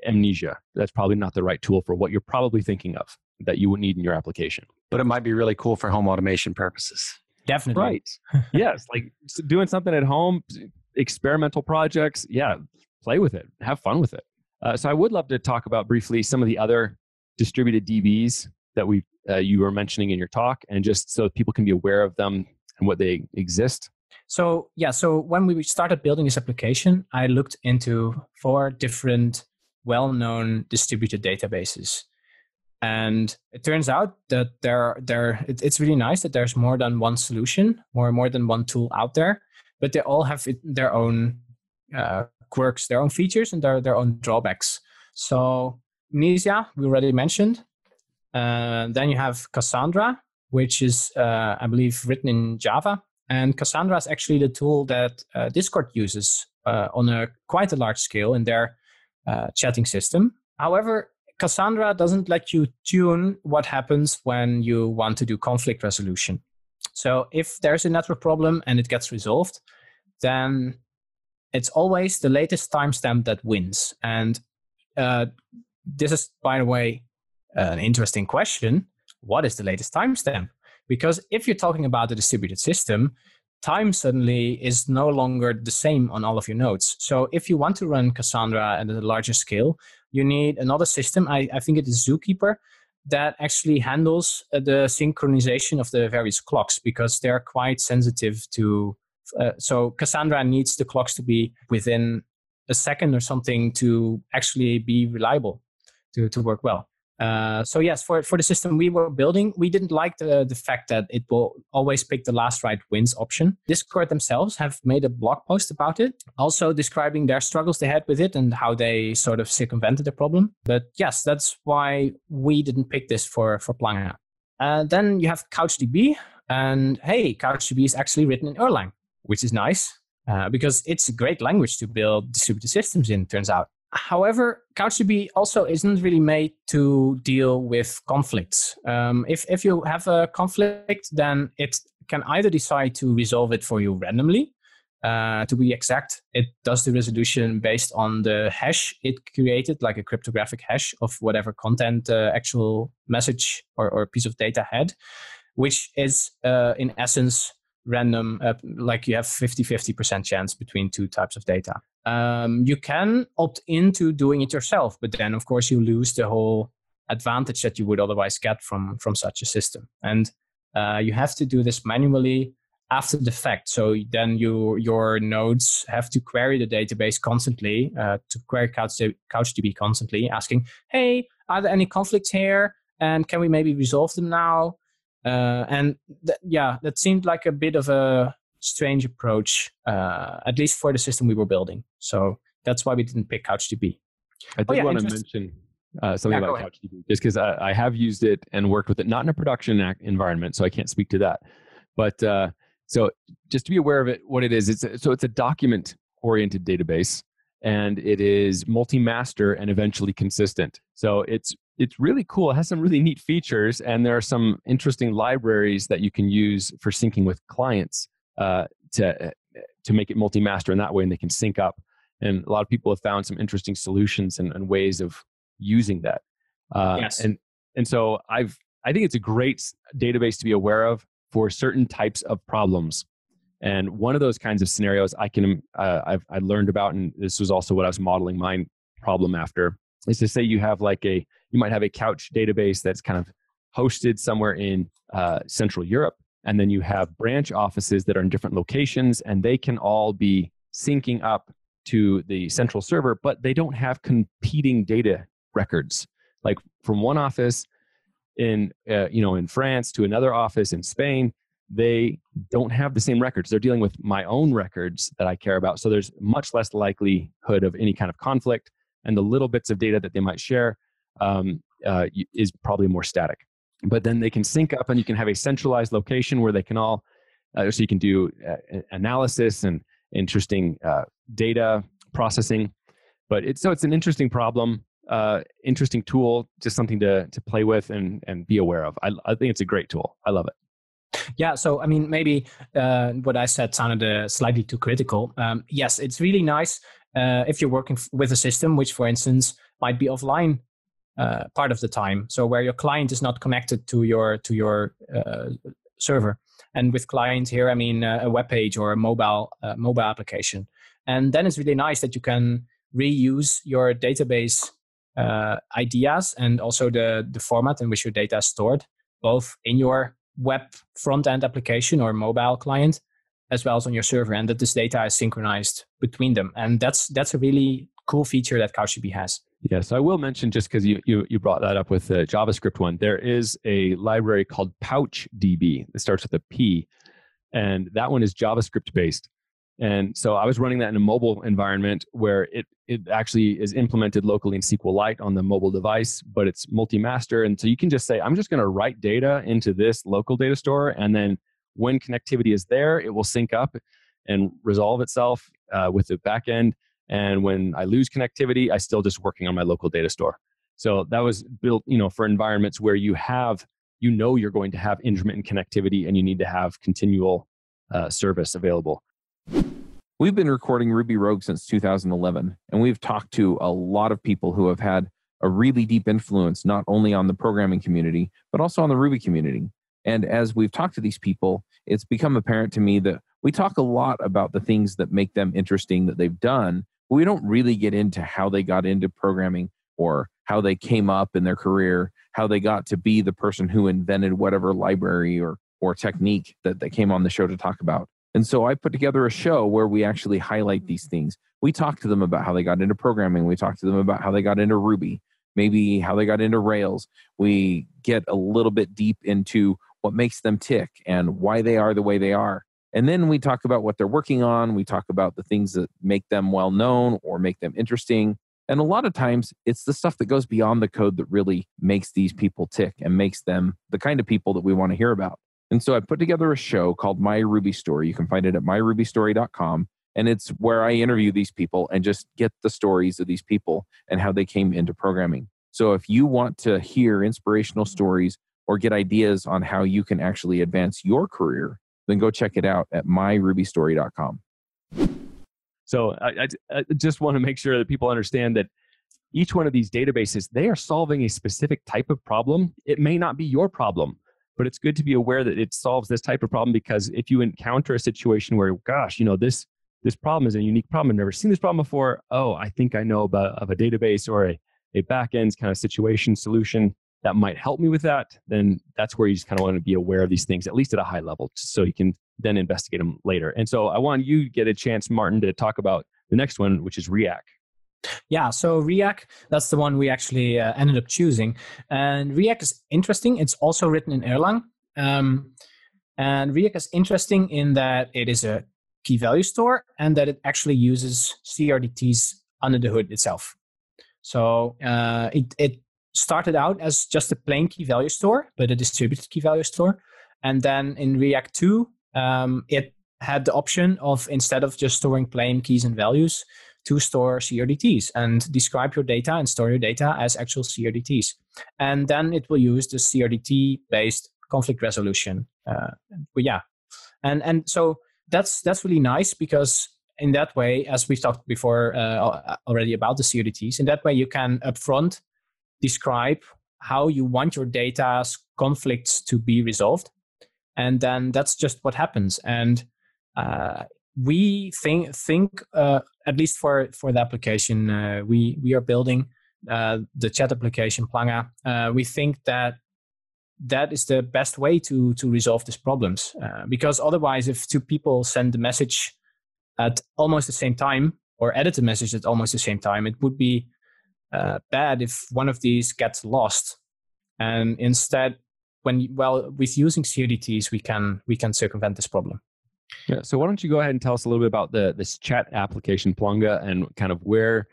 Mnesia. That's probably not the right tool for what you're probably thinking of that you would need in your application. But it might be really cool for home automation purposes. Definitely. Right. yes. Like doing something at home, experimental projects. Yeah. Play with it. Have fun with it. Uh, so I would love to talk about briefly some of the other distributed DBs that we uh, you were mentioning in your talk, and just so people can be aware of them and what they exist. So yeah, so when we started building this application, I looked into four different well-known distributed databases. And it turns out that there, there, it, it's really nice that there's more than one solution, more, more than one tool out there, but they all have it, their own uh, quirks, their own features, and their, their own drawbacks. So Mnesia, we already mentioned. Uh, then you have Cassandra, which is, uh, I believe, written in Java. And Cassandra is actually the tool that uh, Discord uses uh, on a quite a large scale in their uh, chatting system. However, Cassandra doesn't let you tune what happens when you want to do conflict resolution. So if there's a network problem and it gets resolved, then it's always the latest timestamp that wins. And uh, this is, by the way, an interesting question. What is the latest timestamp? Because if you're talking about a distributed system, time suddenly is no longer the same on all of your nodes. So if you want to run Cassandra at a larger scale, you need another system. I, I think it is Zookeeper that actually handles uh, the synchronization of the various clocks because they're quite sensitive to. Uh, so Cassandra needs the clocks to be within a second or something to actually be reliable to, to work well. Uh, so yes, for for the system we were building, we didn't like the the fact that it will always pick the last write wins option. Discord themselves have made a blog post about it, also describing their struggles they had with it and how they sort of circumvented the problem. But yes, that's why we didn't pick this for for Planga. Uh, then you have CouchDB, and hey, CouchDB is actually written in Erlang, which is nice uh, because it's a great language to build distributed systems in. Turns out. However, CouchDB also isn't really made to deal with conflicts. Um, if, if you have a conflict, then it can either decide to resolve it for you randomly. Uh, to be exact, it does the resolution based on the hash it created, like a cryptographic hash of whatever content uh, actual message or, or piece of data had, which is uh, in essence random, uh, like you have 50 50% chance between two types of data. Um, you can opt into doing it yourself, but then of course you lose the whole advantage that you would otherwise get from from such a system. And uh, you have to do this manually after the fact. So then you your nodes have to query the database constantly uh, to query couch, CouchDB constantly, asking, "Hey, are there any conflicts here? And can we maybe resolve them now?" Uh, and th- yeah, that seemed like a bit of a strange approach, uh, at least for the system we were building. So that's why we didn't pick CouchDB. I did oh, yeah, want to mention uh, something yeah, about CouchDB, just because I, I, have used it and worked with it, not in a production environment, so I can't speak to that. But uh, so just to be aware of it, what it is, it's a, so it's a document-oriented database, and it is multi-master and eventually consistent. So it's it's really cool. It has some really neat features, and there are some interesting libraries that you can use for syncing with clients uh, to to make it multi-master in that way, and they can sync up. And a lot of people have found some interesting solutions and, and ways of using that. Uh, yes. And and so I've I think it's a great database to be aware of for certain types of problems. And one of those kinds of scenarios I can uh, I've I learned about, and this was also what I was modeling my problem after, is to say you have like a you might have a couch database that's kind of hosted somewhere in uh, Central Europe, and then you have branch offices that are in different locations, and they can all be syncing up to the central server, but they don't have competing data records. Like from one office, in uh, you know in France to another office in Spain, they don't have the same records. They're dealing with my own records that I care about. So there's much less likelihood of any kind of conflict, and the little bits of data that they might share um, uh, is probably more static. But then they can sync up, and you can have a centralized location where they can all. Uh, so you can do uh, analysis and interesting uh, data processing. But it's so it's an interesting problem uh, interesting tool, just something to to play with and and be aware of. I, I think it's a great tool. I love it. Yeah, so I mean, maybe uh, what I said sounded uh, slightly too critical. Um, yes, it's really nice uh, if you're working f- with a system which, for instance, might be offline uh, part of the time, so where your client is not connected to your to your uh, server. And with client here, I mean uh, a web page or a mobile mobile application. And then it's really nice that you can reuse your database uh, ideas and also the, the format in which your data is stored, both in your web front end application or mobile client, as well as on your server, and that this data is synchronized between them. And that's that's a really cool feature that CouchDB has. Yes, I will mention just because you, you you brought that up with the JavaScript one. There is a library called PouchDB that starts with a P, and that one is JavaScript based. And so I was running that in a mobile environment where it, it actually is implemented locally in SQLite on the mobile device, but it's multi-master. And so you can just say, I'm just going to write data into this local data store. And then when connectivity is there, it will sync up and resolve itself uh, with the backend. And when I lose connectivity, I still just working on my local data store. So that was built, you know, for environments where you have, you know, you're going to have intermittent connectivity and you need to have continual uh, service available. We've been recording Ruby Rogue since 2011, and we've talked to a lot of people who have had a really deep influence not only on the programming community, but also on the Ruby community. And as we've talked to these people, it's become apparent to me that we talk a lot about the things that make them interesting that they've done, we don't really get into how they got into programming or how they came up in their career, how they got to be the person who invented whatever library or, or technique that they came on the show to talk about. And so I put together a show where we actually highlight these things. We talk to them about how they got into programming. We talk to them about how they got into Ruby, maybe how they got into Rails. We get a little bit deep into what makes them tick and why they are the way they are. And then we talk about what they're working on. We talk about the things that make them well known or make them interesting. And a lot of times it's the stuff that goes beyond the code that really makes these people tick and makes them the kind of people that we want to hear about. And so I put together a show called My Ruby Story. You can find it at myrubystory.com. And it's where I interview these people and just get the stories of these people and how they came into programming. So if you want to hear inspirational stories or get ideas on how you can actually advance your career, then go check it out at myrubystory.com. So I, I, I just want to make sure that people understand that each one of these databases, they are solving a specific type of problem. It may not be your problem but it's good to be aware that it solves this type of problem because if you encounter a situation where gosh you know this this problem is a unique problem i've never seen this problem before oh i think i know about of a database or a, a backend kind of situation solution that might help me with that then that's where you just kind of want to be aware of these things at least at a high level so you can then investigate them later and so i want you to get a chance Marten to talk about the next one which is Riak. yeah, so Riak, that's the one we actually uh, ended up choosing. And Riak is interesting. It's also written in Erlang. Um, and Riak is interesting in that it is a key value store and that it actually uses CRDTs under the hood itself. So uh, it, it started out as just a plain key value store, but a distributed key value store. And then in Riak 2, um, it had the option of instead of just storing plain keys and values, to store CRDTs and describe your data and store your data as actual CRDTs. And then it will use the CRDT based conflict resolution. Uh, but yeah, and and so that's that's really nice because in that way, as we've talked before uh, already about the CRDTs, in that way you can upfront describe how you want your data's conflicts to be resolved, and then that's just what happens. And uh, we think think uh, at least for for the application uh, we we are building uh, the chat application Planga. Uh, we think that that is the best way to to resolve these problems uh, because otherwise, if two people send the message at almost the same time or edit the message at almost the same time, it would be uh, bad if one of these gets lost And instead, when well, with using CRDTs, we can we can circumvent this problem. Yeah. So why don't you go ahead and tell us a little bit about the this chat application Planga and kind of where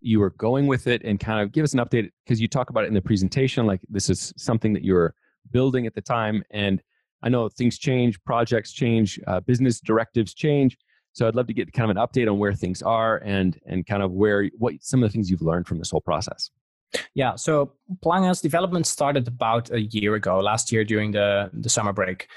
you were going with it and kind of give us an update because you talk about it in the presentation like this is something that you're building at the time and i know things change projects change uh, business directives change so i'd love to get kind of an update on where things are and and kind of where what some of the things you've learned from this whole process yeah, so Planga's development started about a year ago, last year during the, the summer break.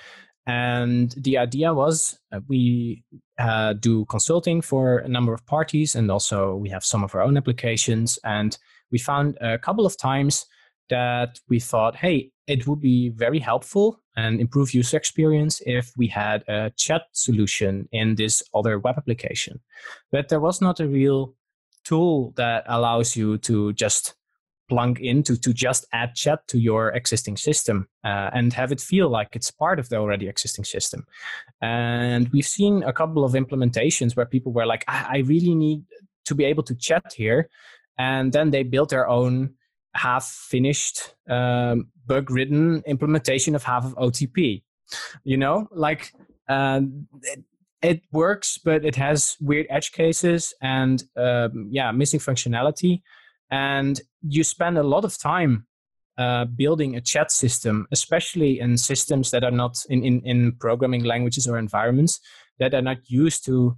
And the idea was uh, we uh, do consulting for a number of parties, and also we have some of our own applications. And we found a couple of times that we thought, hey, it would be very helpful and improve user experience if we had a chat solution in this other web application. But there was not a real tool that allows you to just plug into to just add chat to your existing system uh, and have it feel like it's part of the already existing system. And we've seen a couple of implementations where people were like, I, I really need to be able to chat here. And then they built their own half finished, um, bug ridden implementation of half of OTP. You know, like uh, it, it, works, but it has weird edge cases and um, yeah, missing functionality and you spend a lot of time uh, building a chat system, especially in systems that are not in, in, in programming languages or environments that are not used to,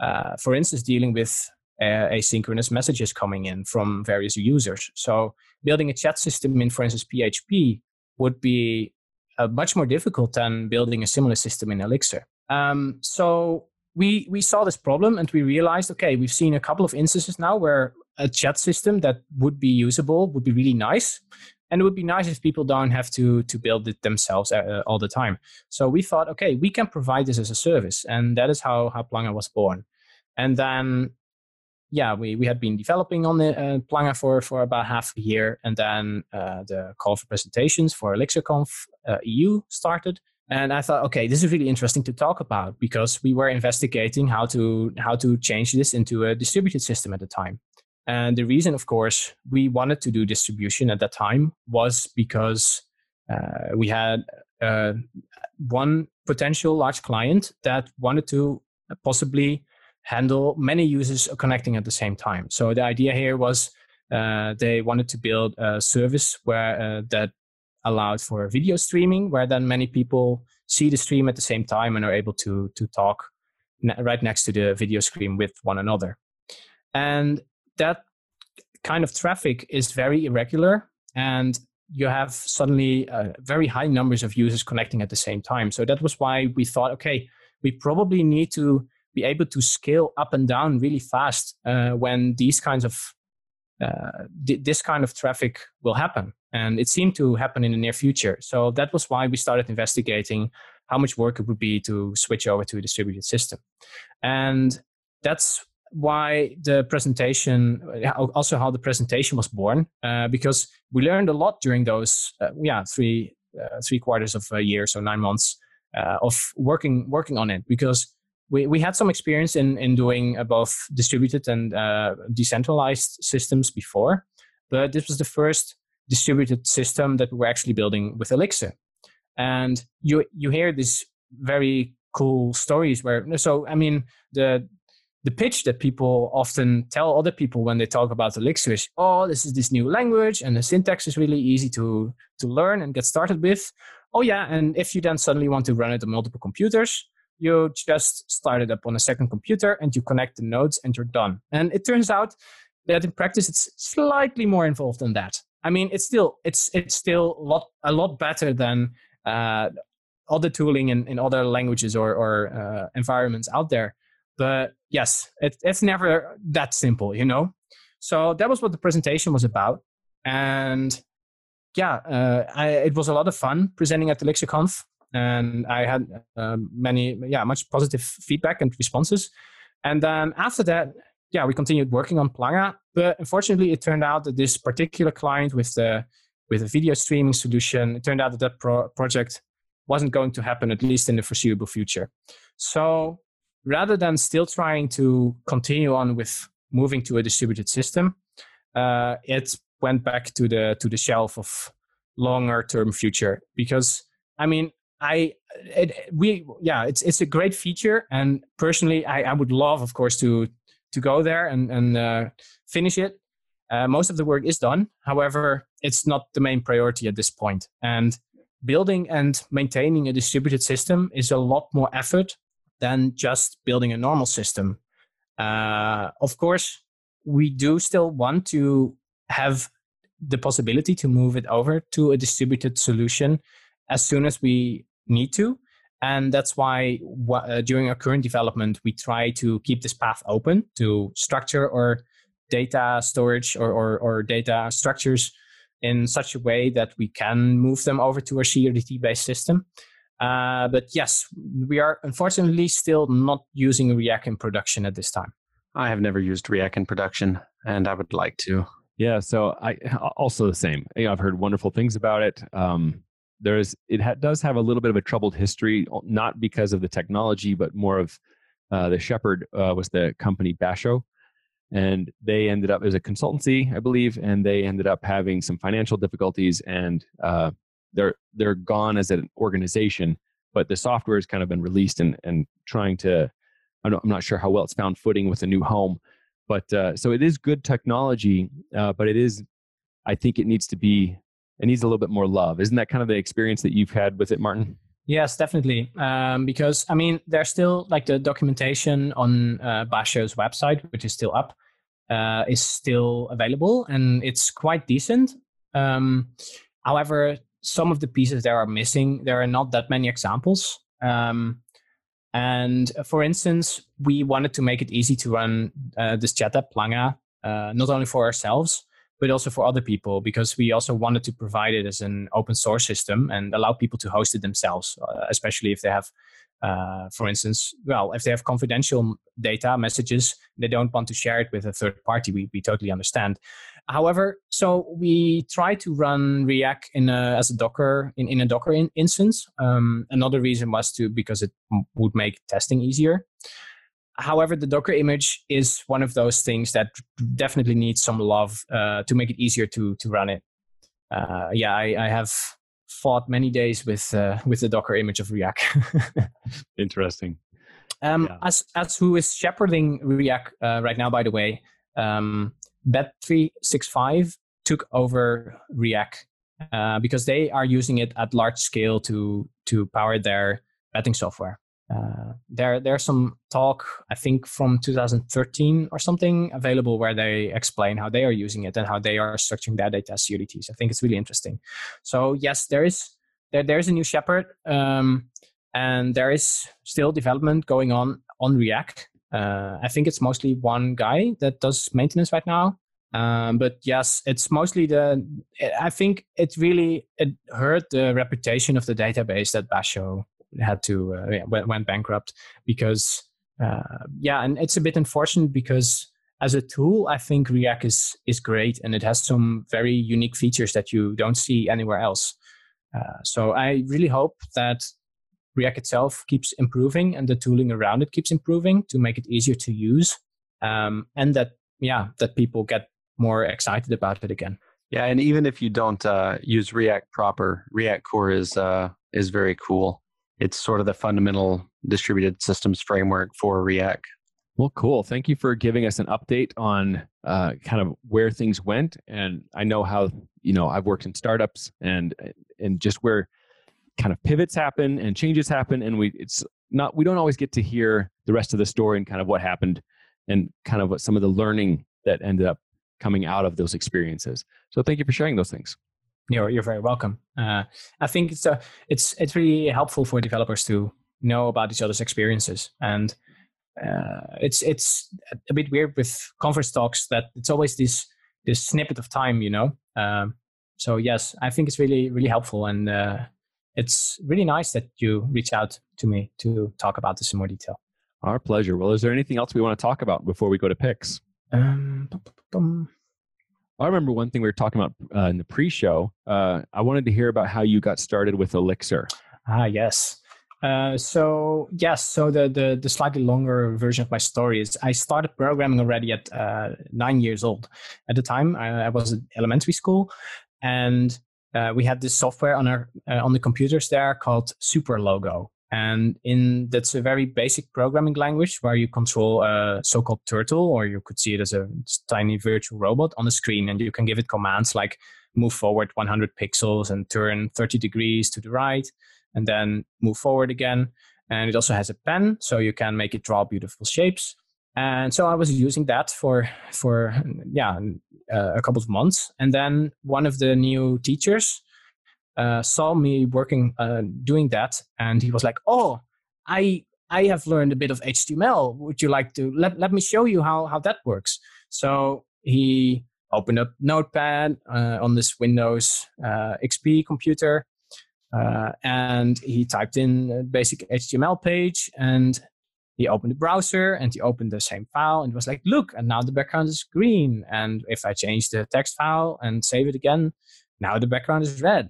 uh, for instance, dealing with uh, asynchronous messages coming in from various users. So building a chat system in, for instance, PHP would be uh, much more difficult than building a similar system in Elixir. Um, so we we saw this problem and we realized, okay, we've seen a couple of instances now where a chat system that would be usable would be really nice and it would be nice if people don't have to to build it themselves uh, all the time so we thought okay we can provide this as a service and that is how how planga was born and then yeah we, we had been developing on the uh, for for about half a year and then uh, the call for presentations for elixirconf uh, eu started. And i thought okay this is really interesting to talk about because we were investigating how to how to change this into a distributed system at the time. And the reason, of course, we wanted to do distribution at that time was because uh, we had uh, one potential large client that wanted to possibly handle many users connecting at the same time. So the idea here was uh, they wanted to build a service where uh, that allowed for video streaming, where then many people see the stream at the same time and are able to to talk right next to the video screen with one another. And that kind of traffic is very irregular and you have suddenly uh, very high numbers of users connecting at the same time. So that was why we thought, okay, we probably need to be able to scale up and down really fast uh, when these kinds of uh, th- this kind of traffic will happen. And it seemed to happen in the near future. So that was why we started investigating how much work it would be to switch over to a distributed system. And that's why the presentation, also how the presentation was born, uh, because we learned a lot during those, uh, yeah, three uh, three quarters of a year, so nine months uh, of working working on it. Because we, we had some experience in in doing both distributed and uh, decentralized systems before, but this was the first distributed system that we were actually building with Elixir. And you you hear these very cool stories where so I mean the the pitch that people often tell other people when they talk about Elixir is, oh, this is this new language and the syntax is really easy to, to learn and get started with. Oh, yeah. And if you then suddenly want to run it on multiple computers, you just start it up on a second computer and you connect the nodes and you're done. And it turns out that in practice, it's slightly more involved than that. I mean, it's still, it's, it's still a lot, a lot better than uh, other tooling in, in other languages or, or uh, environments out there but yes, it, it's never that simple, you know? So that was what the presentation was about. And yeah, uh, I, it was a lot of fun presenting at the ElixirConf. And I had uh, many, yeah, much positive feedback and responses. And then after that, yeah, we continued working on Planga. But unfortunately, it turned out that this particular client with the with a video streaming solution, it turned out that that pro- project wasn't going to happen at least in the foreseeable future. So rather than still trying to continue on with moving to a distributed system, uh, it went back to the to the shelf of longer term future because I mean I it, we yeah it's it's a great feature and personally I, I would love of course to to go there and and uh, finish it. Uh, most of the work is done. However, it's not the main priority at this point. And building and maintaining a distributed system is a lot more effort than just building a normal system. Uh, of course, we do still want to have the possibility to move it over to a distributed solution as soon as we need to. And that's why uh, during our current development, we try to keep this path open to structure or data storage or, or, or data structures in such a way that we can move them over to a CRDT based system. Uh, but yes, we are unfortunately still not using Riak in production at this time. I have never used Riak in production, and I would like to. Yeah, so I also the same. You know, I've heard wonderful things about it. Um, there's it ha- does have a little bit of a troubled history, not because of the technology, but more of uh, the shepherd uh, was the company Basho, and they ended up as a consultancy, I believe, and they ended up having some financial difficulties, and uh, they're they're gone as an organization. But the software has kind of been released and and trying to. I'm not sure how well it's found footing with a new home, but uh, so it is good technology, uh, but it is. I think it needs to be it needs a little bit more love. Isn't that kind of the experience that you've had with it, Marten? Yes, definitely. Um, because I mean, there's still like the documentation on uh, Basho's website, which is still up, uh, is still available, and it's quite decent. Um, however, some of the pieces there are missing. There are not that many examples. Um, and for instance, we wanted to make it easy to run uh, this chat app Planga, uh, not only for ourselves, but also for other people because we also wanted to provide it as an open source system and allow people to host it themselves, uh, especially if they have, uh, for instance, well, if they have confidential data messages, they don't want to share it with a third party. We, we totally understand. However, so we try to run Riak in a, as a Docker in, in a Docker in, instance. Um, another reason was to because it would make testing easier. However, the Docker image is one of those things that definitely needs some love uh, to make it easier to to run it. Uh, yeah, I, I, have fought many days with uh, with the Docker image of Riak. Interesting. Um, yeah. As as who is shepherding Riak uh, right now, by the way, um, Bet365 took over Riak uh, because they are using it at large scale to to power their betting software. Uh, there there's some talk i think from 2013 or something available where they explain how they are using it and how they are structuring their data as crdts i think it's really interesting. So yes there is there, there's a new shepherd um, and there is still development going on on Riak. uh, i think it's mostly one guy that does maintenance right now. Um, but yes it's mostly the i think it really it hurt the reputation of the database that basho had to uh, yeah, went, went bankrupt because uh, yeah, and it's a bit unfortunate because as a tool, I think Riak is is great and it has some very unique features that you don't see anywhere else. Uh, so I really hope that Riak itself keeps improving and the tooling around it keeps improving to make it easier to use, um, and that yeah that people get more excited about it again. Yeah, and even if you don't uh, use Riak proper, Riak Core is uh, is very cool it's sort of the fundamental distributed systems framework for Riak. Well, cool. Thank you for giving us an update on uh, kind of where things went. And I know how you know I've worked in startups and and just where kind of pivots happen and changes happen, and we it's not we don't always get to hear the rest of the story and kind of what happened and kind of what some of the learning that ended up coming out of those experiences. So thank you for sharing those things. You're you're very welcome. Uh, I think it's uh, it's it's really helpful for developers to know about each other's experiences, and uh, it's it's a bit weird with conference talks that it's always this this snippet of time, you know. Um, so yes, I think it's really really helpful, and uh, it's really nice that you reach out to me to talk about this in more detail. Our pleasure. Well, is there anything else we want to talk about before we go to picks? Um, I remember one thing we were talking about uh, in the pre-show. Uh, I wanted to hear about how you got started with Elixir. Ah, yes. Uh, so yes, so the, the, the slightly longer version of my story is I started programming already at uh, nine years old. At the time, I, I was at elementary school, and uh, we had this software on our uh, on the computers there called SuperLogo, and in that's a very basic programming language where you control a so-called turtle, or you could see it as a tiny virtual robot on the screen, and you can give it commands like move forward 100 pixels and turn 30 degrees to the right, and then move forward again. And it also has a pen, so you can make it draw beautiful shapes. And so I was using that for for yeah uh, a couple of months, and then one of the new teachers uh, saw me working uh, doing that, and he was like, "Oh, I I have learned a bit of HTML. Would you like to let let me show you how how that works?" So he opened up Notepad uh, on this Windows uh, XP computer, uh, and he typed in a basic HTML page, and he opened the browser and he opened the same file and was like, look, and now the background is green. And if I change the text file and save it again, now the background is red.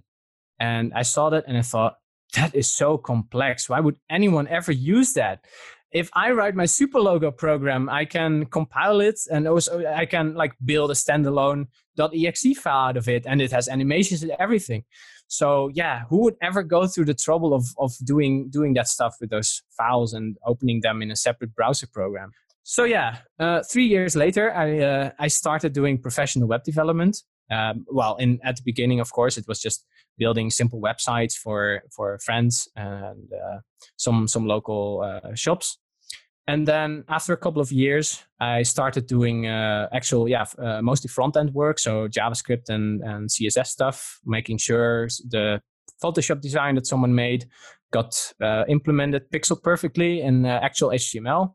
And I saw that and I thought, that is so complex. Why would anyone ever use that? If I write my super logo program, I can compile it and also I can like build a standalone .exe file out of it and it has animations and everything. So yeah, who would ever go through the trouble of of doing doing that stuff with those files and opening them in a separate browser program? So yeah, uh, three years later, I uh, I started doing professional web development. Um, well, in at the beginning, of course, it was just building simple websites for for friends and uh, some some local uh, shops. And then after a couple of years, I started doing uh, actual, yeah, uh, mostly front end work. So JavaScript and, and CSS stuff, making sure the Photoshop design that someone made got uh, implemented pixel perfectly in uh, actual HTML.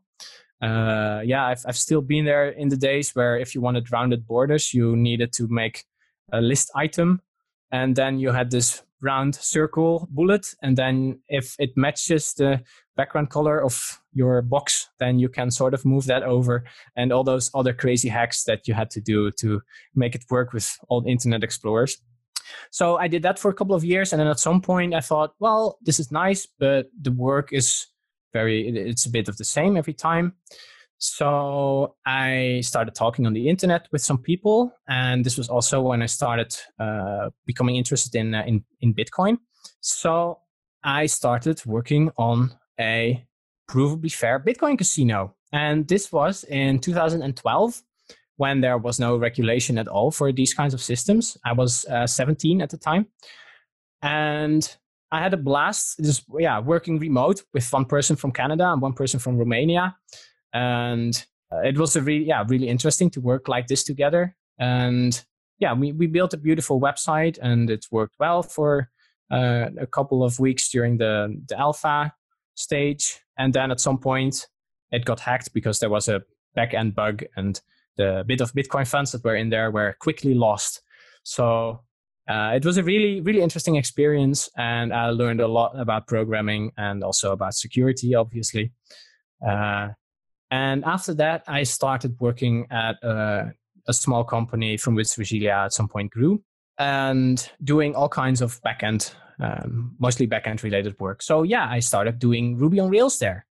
Yeah, I've, I've still been there in the days where if you wanted rounded borders, you needed to make a list item. And then you had this round circle bullet. And then if it matches the background color of your box, then you can sort of move that over and all those other crazy hacks that you had to do to make it work with all Internet Explorers. So I did that for a couple of years. And then at some point I thought, well, this is nice, but the work is very, it's a bit of the same every time. So I started talking on the internet with some people, and this was also when I started uh, becoming interested in, uh, in in Bitcoin. So I started working on a provably fair Bitcoin casino. And this was in 2012 when there was no regulation at all for these kinds of systems. I was uh, 17 at the time. And I had a blast just yeah, working remote with one person from Canada and one person from Romania. And uh, it was a really yeah, really interesting to work like this together. And yeah, we, we built a beautiful website and it worked well for uh, a couple of weeks during the, the alpha stage. And then at some point, it got hacked because there was a back end bug and the bit of Bitcoin funds that were in there were quickly lost. So uh, it was a really, really interesting experience. And I learned a lot about programming and also about security, obviously. Uh, and after that, I started working at a, a small company from which Virgilia at some point grew and doing all kinds of backend um, mostly backend related work. So yeah, I started doing Ruby on Rails there.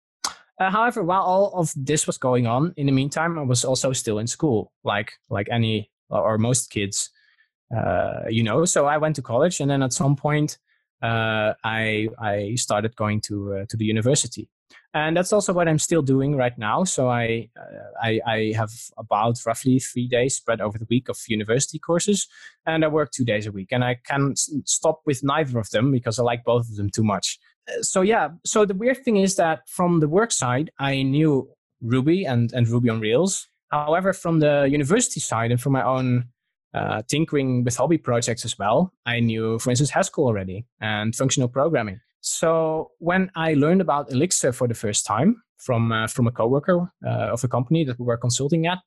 Uh, however, while all of this was going on, in the meantime, I was also still in school, like like any or most kids, uh, you know. So I went to college, and then at some point, uh, I I started going to uh, to the university and that's also what I'm still doing right now. So I, uh, I, I have about roughly three days spread over the week of university courses, and I work two days a week. And I can stop with neither of them because I like both of them too much. Uh, so yeah. So the weird thing is that from the work side, I knew Ruby and and Ruby on Rails. However, from the university side and from my own uh, tinkering with hobby projects as well, I knew, for instance, Haskell already and functional programming. So when I learned about Elixir for the first time from uh, from a coworker uh, of a company that we were consulting at,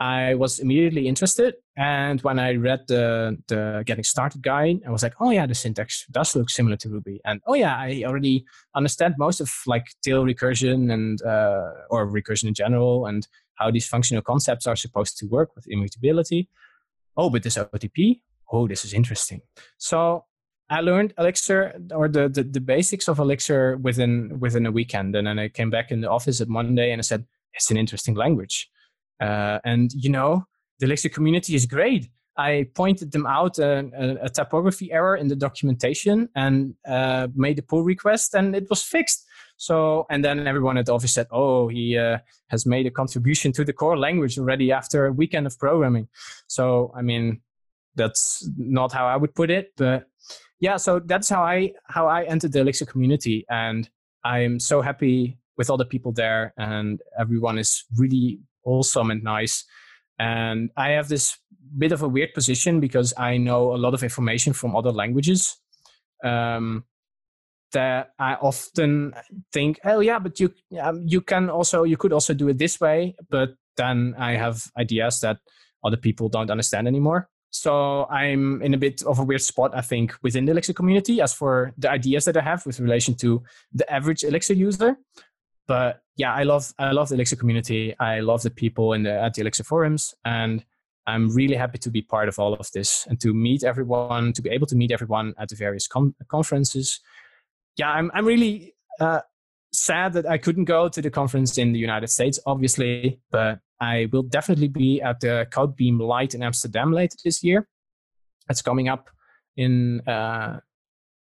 I was immediately interested. And when I read the the getting started guide, I was like, oh yeah, the syntax does look similar to Ruby, and oh yeah, I already understand most of like tail recursion and uh, or recursion in general, and how these functional concepts are supposed to work with immutability. Oh, but this OTP, oh, this is interesting. So I learned Elixir or the, the, the basics of Elixir within within a weekend, and then I came back in the office at Monday and I said it's an interesting language, uh, and you know the Elixir community is great. I pointed them out a, a, a typography error in the documentation and uh, made a pull request, and it was fixed. So, and then everyone at the office said, "Oh, he uh, has made a contribution to the core language already after a weekend of programming." So, I mean, that's not how I would put it, but yeah. So that's how I how I entered the Elixir community, and I'm so happy with all the people there, and everyone is really awesome and nice. And I have this bit of a weird position because I know a lot of information from other languages. Um, that I often think, oh yeah, but you um, you can also you could also do it this way, but then I have ideas that other people don't understand anymore. So I'm in a bit of a weird spot, I think, within the Elixir community as for the ideas that I have with relation to the average Elixir user. But yeah, I love I love the Elixir community. I love the people in the at the Elixir forums, and I'm really happy to be part of all of this and to meet everyone, to be able to meet everyone at the various con- conferences. Yeah, I'm I'm really uh, sad that I couldn't go to the conference in the United States, obviously, but I will definitely be at the Code BEAM Lite in Amsterdam later this year. It's coming up in uh,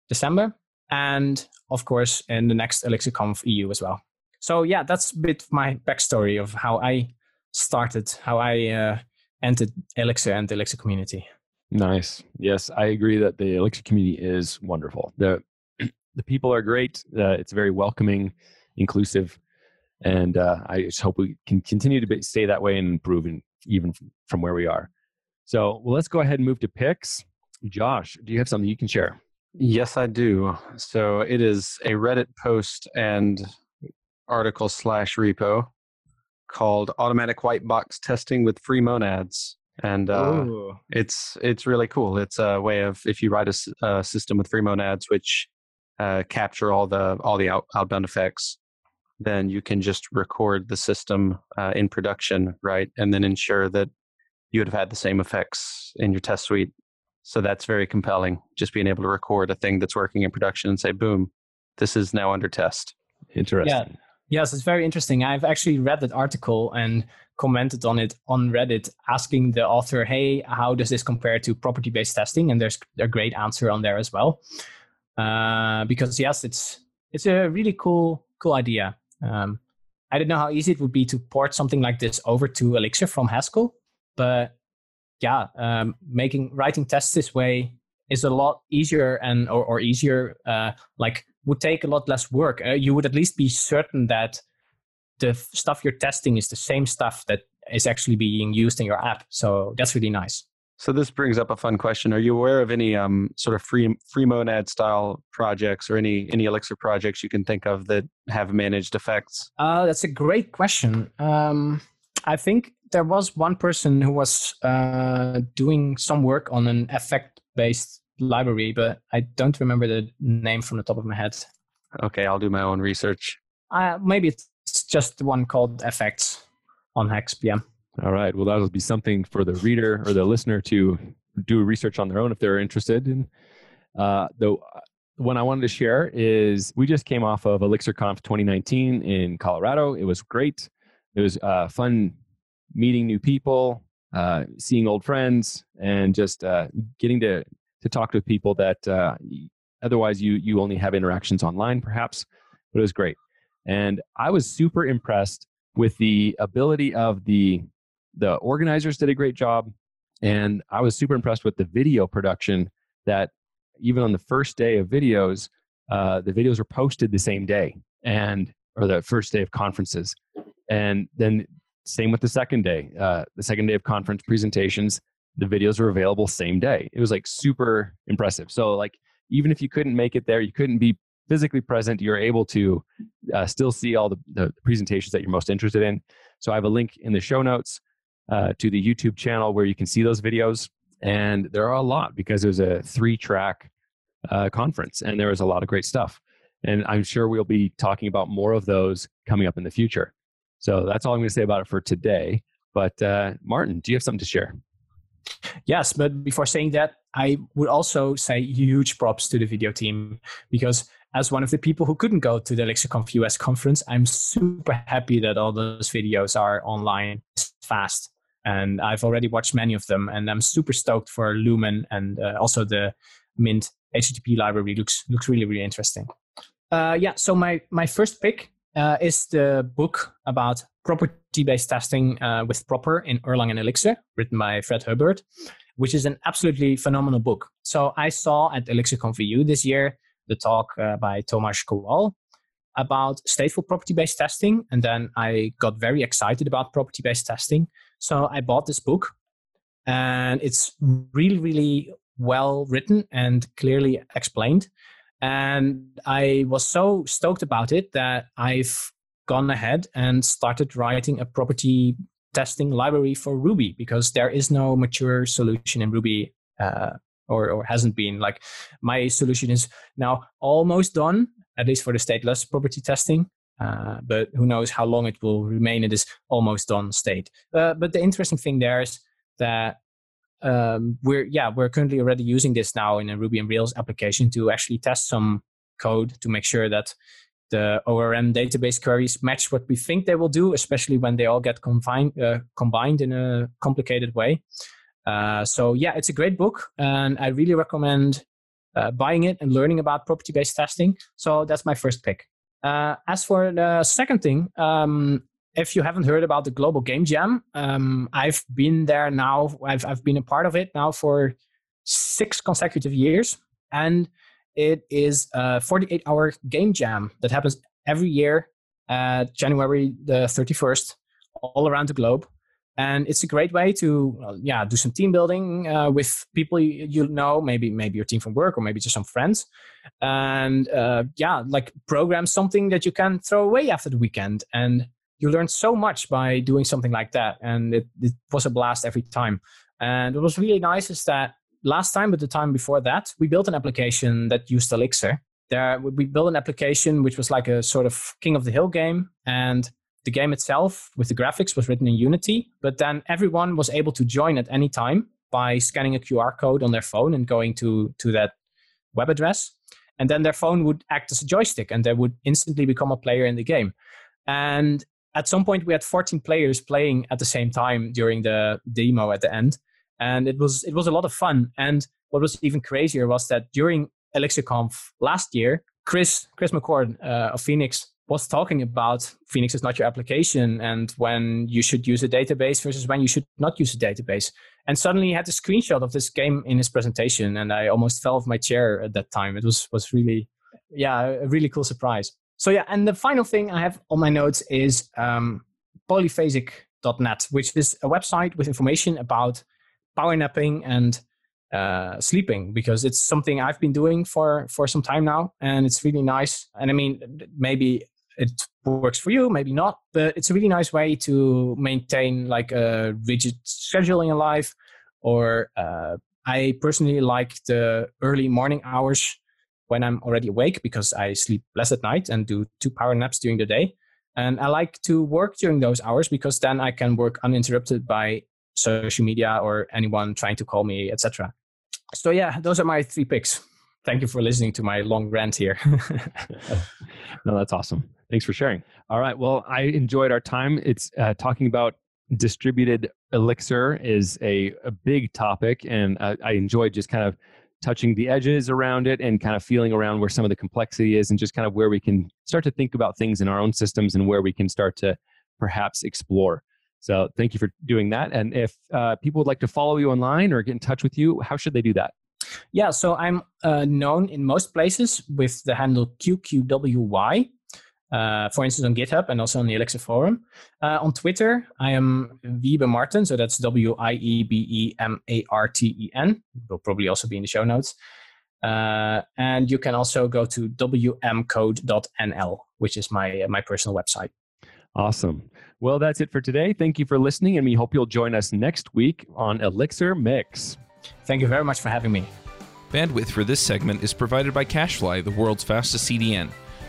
December, and of course in the next ElixirConf EU as well. So yeah, that's a bit my backstory of how I started, how I uh, entered Elixir and the Elixir community. Nice. Yes, I agree that the Elixir community is wonderful. the The people are great. Uh, it's very welcoming, inclusive, and uh, I just hope we can continue to be, stay that way and improve, in, even from where we are. So, well, let's go ahead and move to picks. Josh, do you have something you can share? Yes, I do. So it is a Reddit post and article slash repo called automatic white box testing with free monads and uh, it's it's really cool it's a way of if you write a, a system with free monads which uh, capture all the all the out, outbound effects then you can just record the system uh, in production right and then ensure that you would have had the same effects in your test suite so that's very compelling just being able to record a thing that's working in production and say boom this is now under test interesting yeah Yes, it's very interesting. I've actually read that article and commented on it on Reddit, asking the author, "Hey, how does this compare to property-based testing?" And there's a great answer on there as well. Uh, because yes, it's it's a really cool cool idea. Um, I don't know how easy it would be to port something like this over to Elixir from Haskell, but yeah, um, making writing tests this way is a lot easier and or, or easier uh, like would take a lot less work. Uh, you would at least be certain that the stuff you're testing is the same stuff that is actually being used in your app. So that's really nice. So this brings up a fun question. Are you aware of any um, sort of free free monad style projects or any any Elixir projects you can think of that have managed effects? Uh, that's a great question. Um, I think there was one person who was uh, doing some work on an effect based library, but I don't remember the name from the top of my head. Okay, I'll do my own research. Uh, maybe it's just one called Effects on HexPM. All right. Well, that'll be something for the reader or the listener to do research on their own if they're interested. In uh, the one I wanted to share is we just came off of ElixirConf 2019 in Colorado. It was great. It was uh, fun meeting new people, uh, seeing old friends, and just uh, getting to to talk to people that uh, otherwise you you only have interactions online, perhaps. But it was great, and I was super impressed with the ability of the the organizers did a great job, and I was super impressed with the video production that even on the first day of videos, uh, the videos were posted the same day and or the first day of conferences, and then same with the second day. Uh, the second day of conference presentations, the videos were available same day. It was like super impressive. So like even if you couldn't make it there, you couldn't be physically present, you're able to uh, still see all the, the, presentations that you're most interested in. So I have a link in the show notes uh, to the YouTube channel where you can see those videos. And there are a lot because it was a three track uh, conference and there was a lot of great stuff. And I'm sure we'll be talking about more of those coming up in the future. So that's all I'm going to say about it for today. But uh, Marten, do you have something to share? Yes, but before saying that, I would also say huge props to the video team because as one of the people who couldn't go to the ElixirConf US conference, I'm super happy that all those videos are online fast. And I've already watched many of them, and I'm super stoked for Lumen and uh, also the Mint HTTP library looks looks really really interesting. Uh, yeah, so my my first pick uh, is the book about property-based testing uh, with PropEr in Erlang and Elixir, written by Fred Hebert, which is an absolutely phenomenal book. So I saw at ElixirConf EU this year the talk uh, by Tomasz Kowal about stateful property-based testing, and then I got very excited about property-based testing. So I bought this book, and it's really, really well written and clearly explained. And I was so stoked about it that I've gone ahead and started writing a property testing library for Ruby because there is no mature solution in Ruby uh, or, or hasn't been. Like my solution is now almost done, at least for the stateless property testing. Uh, but who knows how long it will remain in this almost done state. Uh, but the interesting thing there is that um, we're yeah we're currently already using this now in a Ruby and Rails application to actually test some code to make sure that the ORM database queries match what we think they will do, especially when they all get combined uh, combined in a complicated way. Uh, so yeah, it's a great book, and I really recommend uh, buying it and learning about property-based testing. So that's my first pick. Uh, as for the second thing, um, if you haven't heard about the Global Game Jam, um, I've been there now. I've I've been a part of it now for six consecutive years, and it is a 48 hour game jam that happens every year at January the 31st, all around the globe. And it's a great way to, yeah, do some team building uh, with people you, you, know, maybe maybe your team from work or maybe just some friends, and uh, yeah, like program something that you can throw away after the weekend. And you learn so much by doing something like that. And it, it was a blast every time. And what was really nice is that last time but the time before that we built an application that used elixir. There we built an application which was like a sort of king of the hill game. And the game itself with the graphics was written in unity but then everyone was able to join at any time by scanning a qr code on their phone and going to to that web address. And then their phone would act as a joystick and they would instantly become a player in the game. And at some point we had 14 players playing at the same time during the demo at the end. And it was it was a lot of fun. And what was even crazier was that during elixirconf last year chris chris mccord uh, of phoenix was talking about phoenix is not your application and when you should use a database versus when you should not use a database. And suddenly he had a screenshot of this game in his presentation and i almost fell off my chair at that time. It was was really yeah a really cool surprise. So yeah, and the final thing I have on my notes is um, polyphasic.net, which is a website with information about power napping and uh, sleeping because it's something I've been doing for for some time now, and it's really nice. And I mean, maybe it works for you, maybe not, but it's a really nice way to maintain like a rigid schedule in life. Or uh, I personally like the early morning hours when I'm already awake because I sleep less at night and do two power naps during the day. And I like to work during those hours because then I can work uninterrupted by social media or anyone trying to call me, etc. So yeah, those are my three picks. Thank you for listening to my long rant here. no, that's awesome. Thanks for sharing. All right. Well, I enjoyed our time. It's uh, talking about distributed elixir is a, a big topic, and uh, I enjoyed just kind of touching the edges around it and kind of feeling around where some of the complexity is and just kind of where we can start to think about things in our own systems and where we can start to perhaps explore. So thank you for doing that. And if uh, people would like to follow you online or get in touch with you, how should they do that? Yeah, so I'm uh, known in most places with the handle QQWY uh, for instance, on GitHub and also on the Elixir forum. Uh, on Twitter, I am Wiebe Marten, so that's W I E B E M A R T E N. Will probably also be in the show notes. Uh, and you can also go to wmcode.nl, which is my my personal website. Awesome. Well, that's it for today. Thank you for listening, and we hope you'll join us next week on Elixir Mix. Thank you very much for having me. Bandwidth for this segment is provided by CacheFly, the world's fastest CDN.